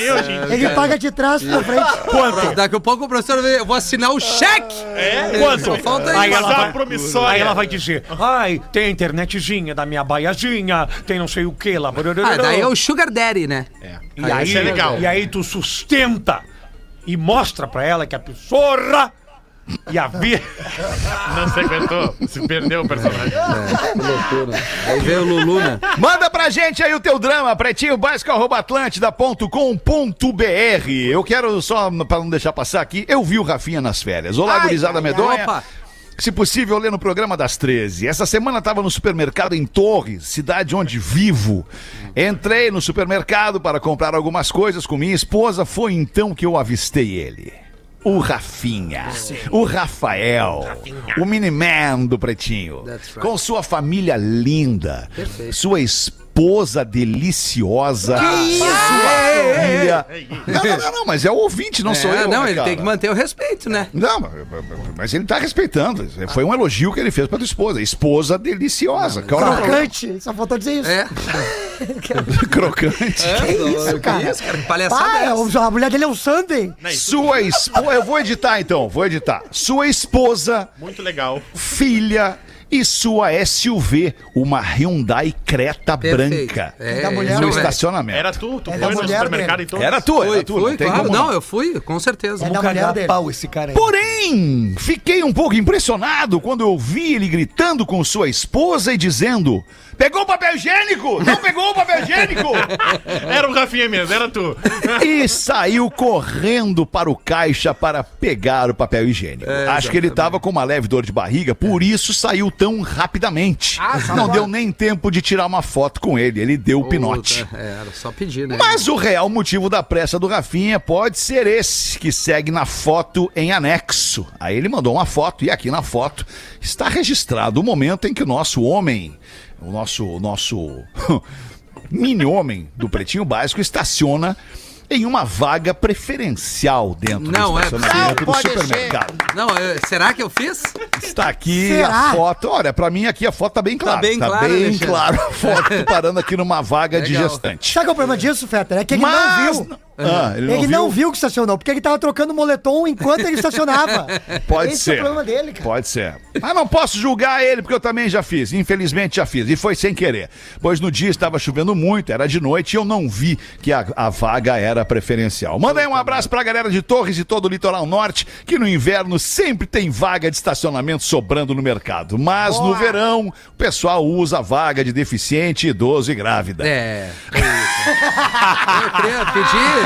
Ele paga de trás pra frente. Quanto? Daqui a pouco o professor vê, eu vou assinar o cheque. É? Quanto? Só falta Aí isso. ela, é vai, promissória. aí ela vai dizer, ai, tem a internetzinha da minha baiazinha, tem não sei o que lá. Ah, daí é o Sugar Daddy, né? E Aí aí, isso é legal. e aí tu sustenta e mostra pra ela que a pessoa e a vida... Não se aguentou. Se perdeu o personagem. Que loucura. Aí vem o Lulu, né? Manda pra gente aí o teu drama, pretinho. Eu quero só, pra não deixar passar aqui, eu vi o Rafinha nas férias. Olá, Ai, gurizada ai, medonha. opa. Se possível, ler no programa das 13. Essa semana estava no supermercado em Torres, cidade onde vivo. Entrei no supermercado para comprar algumas coisas com minha esposa. Foi então que eu avistei ele. O Rafinha, o Rafael, o Miniman do Pretinho, right. com sua família linda, sua esposa deliciosa, sua filha. Não, não, não, não, mas é o ouvinte, não sou É, eu. não, né, ele cara? tem que manter o respeito, né? Não, mas- ele tá respeitando. Foi um elogio que ele fez pra tua esposa. Esposa deliciosa. Qual é o problema? Crocante. Só faltou dizer isso. É. <laughs> Crocante. Que isso, cara? isso, cara? Que palhaçada Ah, é é, a mulher dele é um Sunday. Sua esposa. Eu vou editar então, vou editar. Sua esposa, Muito legal. filha e sua SUV, uma Hyundai Creta Perfeito. branca. É, da mulher, No é estacionamento. Era tu? Tu É foi no mulher supermercado dele. então? Era tu, era tu. fui, não tem claro. como Não, eu fui, com certeza. É da mulher Cagar dele. pau esse cara aí. Porém, fiquei um pouco impressionado quando eu vi ele gritando com sua esposa e dizendo: Pegou o papel higiênico? Não pegou o papel higiênico? <laughs> Era o Rafinha mesmo, era tu. e saiu correndo para o caixa para pegar o papel higiênico. Acho que ele estava com uma leve dor de barriga, por isso saiu tão rapidamente. Não deu nem tempo de tirar uma foto com ele, ele deu o pinote. É, era só pedir, né? Mas o real motivo da pressa do Rafinha pode ser esse, que segue na foto em anexo. Aí ele mandou uma foto e aqui na foto está registrado o momento em que o nosso homem, o nosso, o nosso <laughs> mini homem do Pretinho Básico estaciona em uma vaga preferencial dentro Não, do é- estacionamento Não do supermercado. Não, eu- será que eu fiz? Está aqui Será? a foto. Olha, pra mim aqui a foto tá bem clara. bem claro, bem Alexandre. claro a foto <laughs> parando aqui numa vaga de Legal. gestante. Sabe qual é o problema disso, Fetter? É que ele Mas não viu. Ah, ele não ele viu? não viu que estacionou, porque ele tava trocando moletom enquanto ele estacionava. <laughs> Pode Esse ser. é o problema dele, cara. Pode ser. Mas não posso julgar ele, porque eu também já fiz. Infelizmente já fiz. E foi sem querer. Pois no dia estava chovendo muito, era de noite, e eu não vi que a, a vaga era preferencial. Manda aí um abraço pra galera de Torres e todo o litoral norte, que no inverno sempre tem vaga de estacionamento sobrando no mercado. Mas no verão, o pessoal usa a vaga de deficiente, idoso e grávida. É. foi isso. <laughs> Eu queria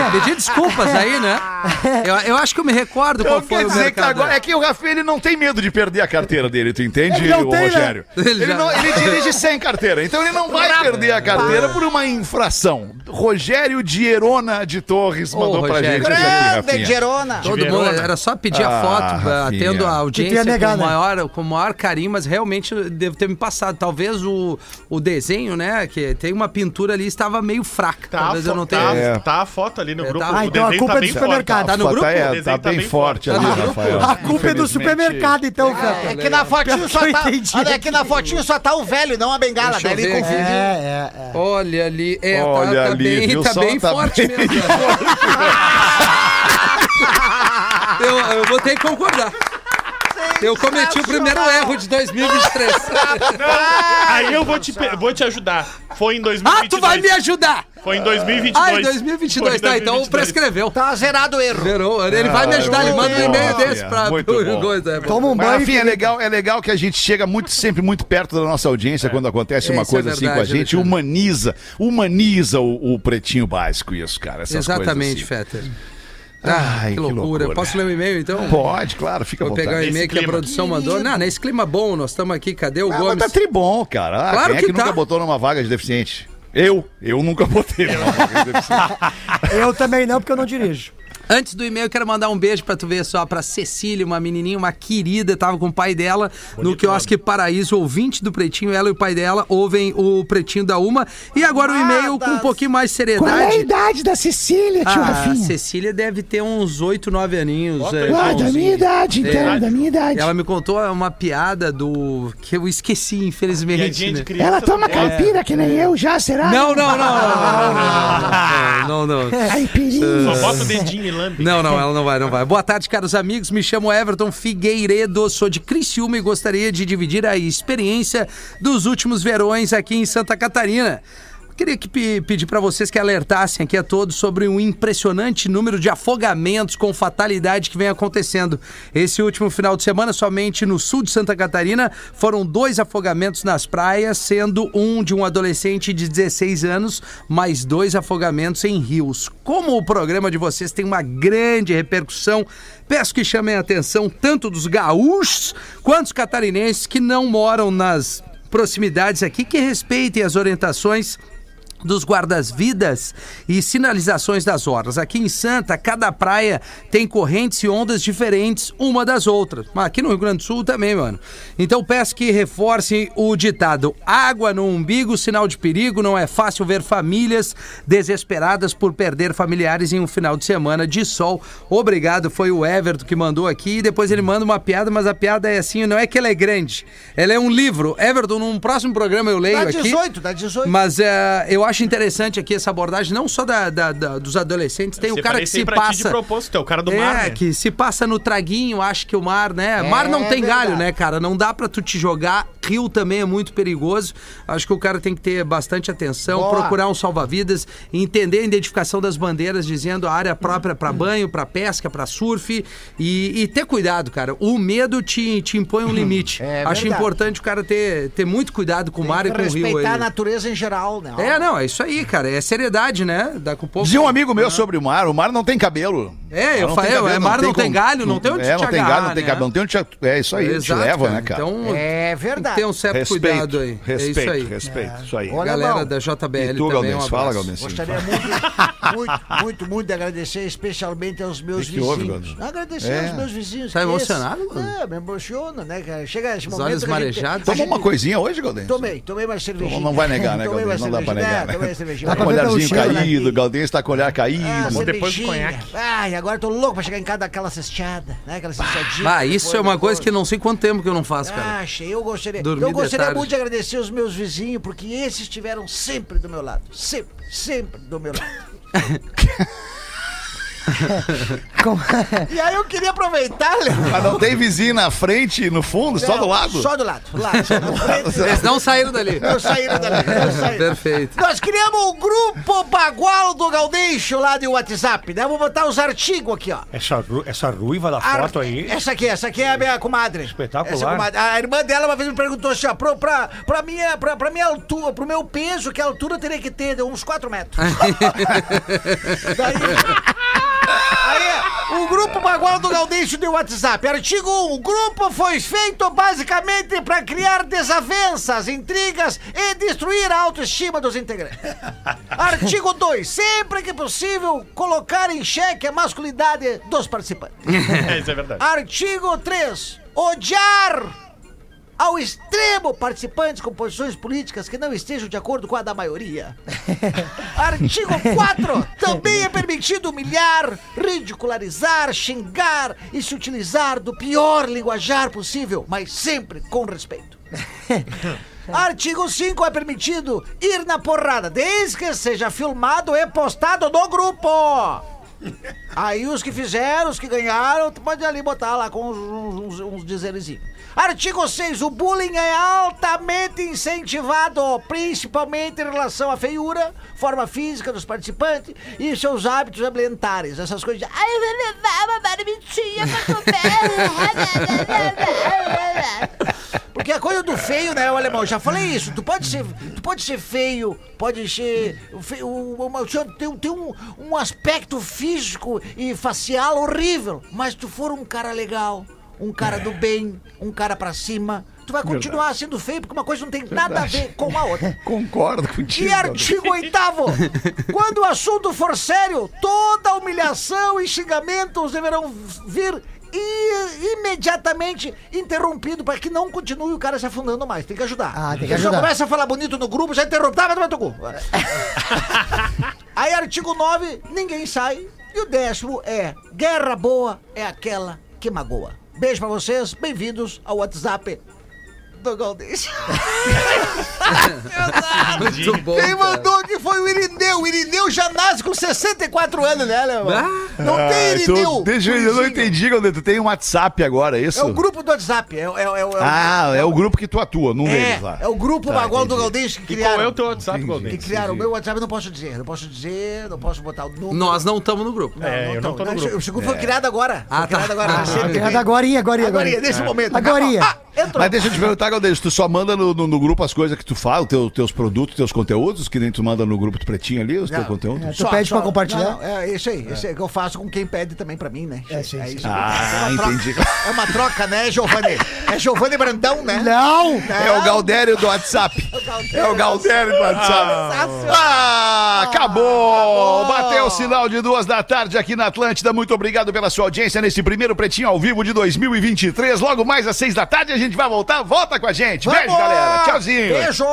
pedir, pedir desculpas aí, né? <laughs> Eu, eu acho que eu me recordo qual Então foi o dizer que agora é que o Rafael ele não tem medo de perder a carteira dele, tu entende, Ele o tem, né? Rogério? Ele Ele, já- não- ele dirige sem carteira, então ele não vai perder a carteira por uma infração. Rogério Dierona de Torres Ô, mandou pra Rogério. gente essa aqui, Grande Rafinha. Gerona. Todo mundo, era só pedir a Ah, foto, eh, Rafinha. tendo a audiência negar, com, né? o maior, com o maior carinho, mas realmente eu devo ter me passado. Talvez o, o desenho, né, que tem uma pintura ali, estava meio fraca. Tá, Talvez eu não tenha... tá, É. tá a foto ali no É, grupo. tá. o Ah, então a desenho culpa tá é do supermercado. forte. Tá no grupo? é- O desenho tá tá bem bem forte ali, Tá grupo? Rafael. A culpa é do supermercado, então, Fetter. É que na fotinho só tá. Olha, aqui na fotinho só tá o velho, não a bengala. Deixa Daí ele. É, é, é. Olha ali, é, Olha tá, tá ali, bem, viu tá bem Tá forte bem mesmo. eu, eu vou ter que concordar. Eu cometi o primeiro erro de 2023. Aí eu vou te, pe- vou te ajudar. Foi em 2022. ah, tu vai me ajudar! Foi em 2022. Ah, em 2022, Foi em tá, então 2022. prescreveu. Tá zerado o erro. Zerou. Ele vai me ajudar, ele manda um e-mail desse pra Muito bom. coisa. é, Toma um Mas, banho. Rafinha, é legal, é legal que a gente chega muito, sempre muito perto da nossa audiência quando acontece uma Isso é coisa assim com a verdade, gente. Humaniza, humaniza o, o pretinho básico, isso, cara. Essas Exatamente, assim. Fetter. Ah, Ai, que, que loucura. loucura. Posso ler o e-mail então? Pode, claro, fica Vou pegar o vontade. e-mail que a produção mandou. Não, nesse clima bom, nós estamos aqui. Cadê o Ah, mas Gomes? tá tribom, cara. Ah, Claro quem é que que, nunca tá. botou numa vaga de deficiente? Eu, eu nunca botei numa vaga de deficiente. <laughs> Eu também não, porque eu não dirijo. Antes do e-mail, eu quero mandar um beijo pra tu ver só, pra Cecília, uma menininha, uma querida, tava com o pai dela no quiosque Paraíso, ouvinte do Pretinho. Ela e o pai dela ouvem o Pretinho da Uma. E agora o e-mail com um pouquinho mais de seriedade. idade da Cecília, Ah, a Cecília deve ter uns 8, 9 aninhos. É, Ah, da minha idade, então, da minha idade. Ela me contou uma piada do. que eu esqueci, infelizmente. De né? criança. Ela toma É. caipira que nem eu já, será? Não, não, não, não, não, não, não, não. Caipirinha. Só bota o dedinho e Não, não, ela não vai, não vai. Boa tarde, caros amigos. Me chamo Everton Figueiredo, sou de Criciúma e gostaria de dividir a experiência dos últimos verões aqui em Santa Catarina. Queria que pe- pedir para vocês que alertassem aqui a todos sobre um impressionante número de afogamentos com fatalidade que vem acontecendo. Esse último final de semana, somente no sul de Santa Catarina, foram dois afogamentos nas praias, sendo um de um adolescente de 16 anos, mais dois afogamentos em rios. Como o programa de vocês tem uma grande repercussão, peço que chamem a atenção tanto dos gaúchos quanto dos catarinenses que não moram nas proximidades aqui, que respeitem as orientações dos guardas-vidas e sinalizações das horas. Aqui em Santa, cada praia tem correntes e ondas diferentes uma das outras. Mas aqui no Rio Grande do Sul também, mano. Então peço que reforcem o ditado: água no umbigo, sinal de perigo. Não é fácil ver famílias desesperadas por perder familiares em um final de semana de sol. Obrigado, foi o Everton que mandou aqui. E depois ele manda uma piada, mas a piada é assim: não é que ela é grande, ela é um livro. Everton, num próximo programa eu leio Dá aqui. 18, dá 18. Mas é, eu acho interessante aqui essa abordagem, não só da, da- da- dos adolescentes, tem o cara que se ti passa. de propósito, é o cara do é, mar, né? que se passa no traguinho, acha que o mar, né? mar não tem verdade. galho, né, cara? Não dá pra tu te jogar. Rio também é muito perigoso. Acho que o cara tem que ter bastante atenção, Boa. procurar um salva-vidas, entender a identificação das bandeiras, dizendo a área própria pra banho, pra pesca, pra surf e, e ter cuidado, cara. O medo te, te impõe um <laughs> limite. É Acho verdade. importante o cara ter, ter muito cuidado com o mar e com o rio. Respeitar a natureza em geral, né? É, não, é isso aí, cara. É seriedade, né? Dá com pouco. Dizia um amigo meu sobre o mar, o mar não tem cabelo. É, eu Não falei, tem cabelo, é, mar não tem como- galho, não tem onde É, te não tem agarrar, galho, não tem né? cabelo, não tem onde te... É isso aí, te Exato, leva, né, cara? Então, É tem que verdade. ter um certo Respeito, cuidado aí. respeito, é isso aí. respeito, isso aí. Olha, Galera da JBL E tu, também, um Fala. Galdense. Gostaria muito, muito, muito, muito de agradecer especialmente aos meus Que que houve, vizinhos. Agradecer É. aos meus vizinhos. Tá emocionado? É, me emociona, né, cara? Chega esse Os momento olhos a gente- marejados. Tomou uma coisinha hoje, Galdense? Tomei, tomei mais cervejinha. Não vai negar, né, <laughs> Tomei Galdense? mais Não dá pra negar, Cervejinha. Dá Com o olharzinho caído, o Galdense tá com o olhar caído. Ah, depois do conhaque. Ai, agora eu tô louco pra chegar em casa daquela cesteada, né? Aquela cestadinha. Ah, isso é uma depois. coisa que não sei quanto tempo que eu não faço, cara. Ah, achei. Eu gostaria, Dormir eu de gostaria tarde. muito de agradecer os meus vizinhos, porque esses estiveram sempre do meu lado. Sempre, sempre do meu lado. <laughs> <laughs> Como- E aí eu queria aproveitar, Leandro. Mas não tem vizinho na frente, no fundo, só do lado? Só do lado. do lado, só do frente. Eles não saíram dali. Não saíram dali. Não saíram. Perfeito. Nós criamos o grupo Bagual do Gaudeixo lá do WhatsApp, né? Vou botar os artigos aqui, ó. Essa, ru- essa ruiva da Ar- foto aí. Essa aqui, essa aqui é a minha comadre. Espetacular. Essa comadre. A irmã dela uma vez me perguntou assim, ó, pra, pra, pra, minha, pra, pra minha altura, pro meu peso, que altura teria que ter? Deu uns 4 metros. <laughs> Daí. O grupo Bagual do Gaudêncio deu WhatsApp. Artigo 1. O grupo foi feito basicamente para criar desavenças, intrigas e destruir a autoestima dos integrantes. <laughs> Artigo 2. Sempre que possível, colocar em xeque a masculinidade dos participantes. <laughs> Isso é verdade. Artigo 3. Odiar ao extremo participantes com posições políticas que não estejam de acordo com a da maioria. <laughs> Artigo 4. Também é permitido humilhar, ridicularizar, xingar e se utilizar do pior linguajar possível, mas sempre com respeito. <laughs> Artigo 5 é permitido ir na porrada, desde que seja filmado e postado no grupo. Aí os que fizeram, os que ganharam, tu pode ali botar lá com uns, uns, uns. Artigo 6. O bullying é altamente incentivado, principalmente em relação à feiura, forma física dos participantes e seus hábitos alimentares. Essas coisas de... Ai, eu vou levar uma pra comer. Porque a coisa do feio, né, o alemão? Já falei isso. Tu pode ser, tu pode ser feio, pode ser. Feio, uma- tem, tem um, um aspecto físico e facial horrível. Mas tu for um cara legal, um cara do bem, um cara pra cima, tu vai continuar sendo feio porque uma coisa não tem nada a ver com a outra. <laughs> Concordo contigo. E artigo oitavo, <laughs> quando o assunto for sério, toda humilhação e xingamentos deverão vir i- imediatamente interrompido para que não continue o cara se afundando mais. Tem que ajudar. Ah, tem que ajudar. começa a falar bonito no grupo, já interrompe. Tá, vai tomar teu cu. <laughs> Aí, artigo 9, ninguém sai. E o décimo é: guerra boa é aquela que magoa. Beijo pra vocês, bem-vindos ao WhatsApp do Galdês. <laughs> Muito bom. Quem mandou que foi o Irineu. O Irineu já nasce com 64 anos, né, Léo? Ah. Não tem Ah, tu- Irineu. deixa eu, eu não entendi, Galdês. Tu tem um WhatsApp agora, é isso? É o grupo do WhatsApp. É, é, é, é, Ah, é o grupo que tu atua, num é, lá. é o grupo Tá, Bagual do. Galdês que E criaram. qual é o teu WhatsApp, que Galdês? criaram. O meu WhatsApp eu não posso dizer. Não posso dizer, não posso botar o número. Nós não estamos no grupo. É, eu não tô no grupo. O segundo foi criado agora. Ah, foi criado tá. agora. Ah. É da agorinha, agorinha, Agora, agorinha. nesse momento. Agorinha. Ah. Mas deixa eu te perguntar, Galdês, tu só manda no, no- no grupo as coisas que tu fala, teu, teus produtos, teus conteúdos, que nem tu manda no grupo do Pretinho ali, os teus Não. conteúdos? Tu pede pra compartilhar? Não, não, é isso aí. Isso aí que eu faço com quem pede também pra mim, né? É, sim, sim. isso. Ah, é uma troca. entendi. É uma troca, né, Giovanni? É Giovanni Brandão, né? Não! É o Galdério do WhatsApp. É o Galdério do WhatsApp. Ah, acabou! Bateu o sinal de duas da tarde aqui na Atlântida. Muito obrigado pela sua audiência nesse primeiro Pretinho ao vivo de 2023. Logo mais às seis da tarde a gente vai voltar. Volta com a gente. Beijo, Vamos! galera. Tchauzinho. Beijo!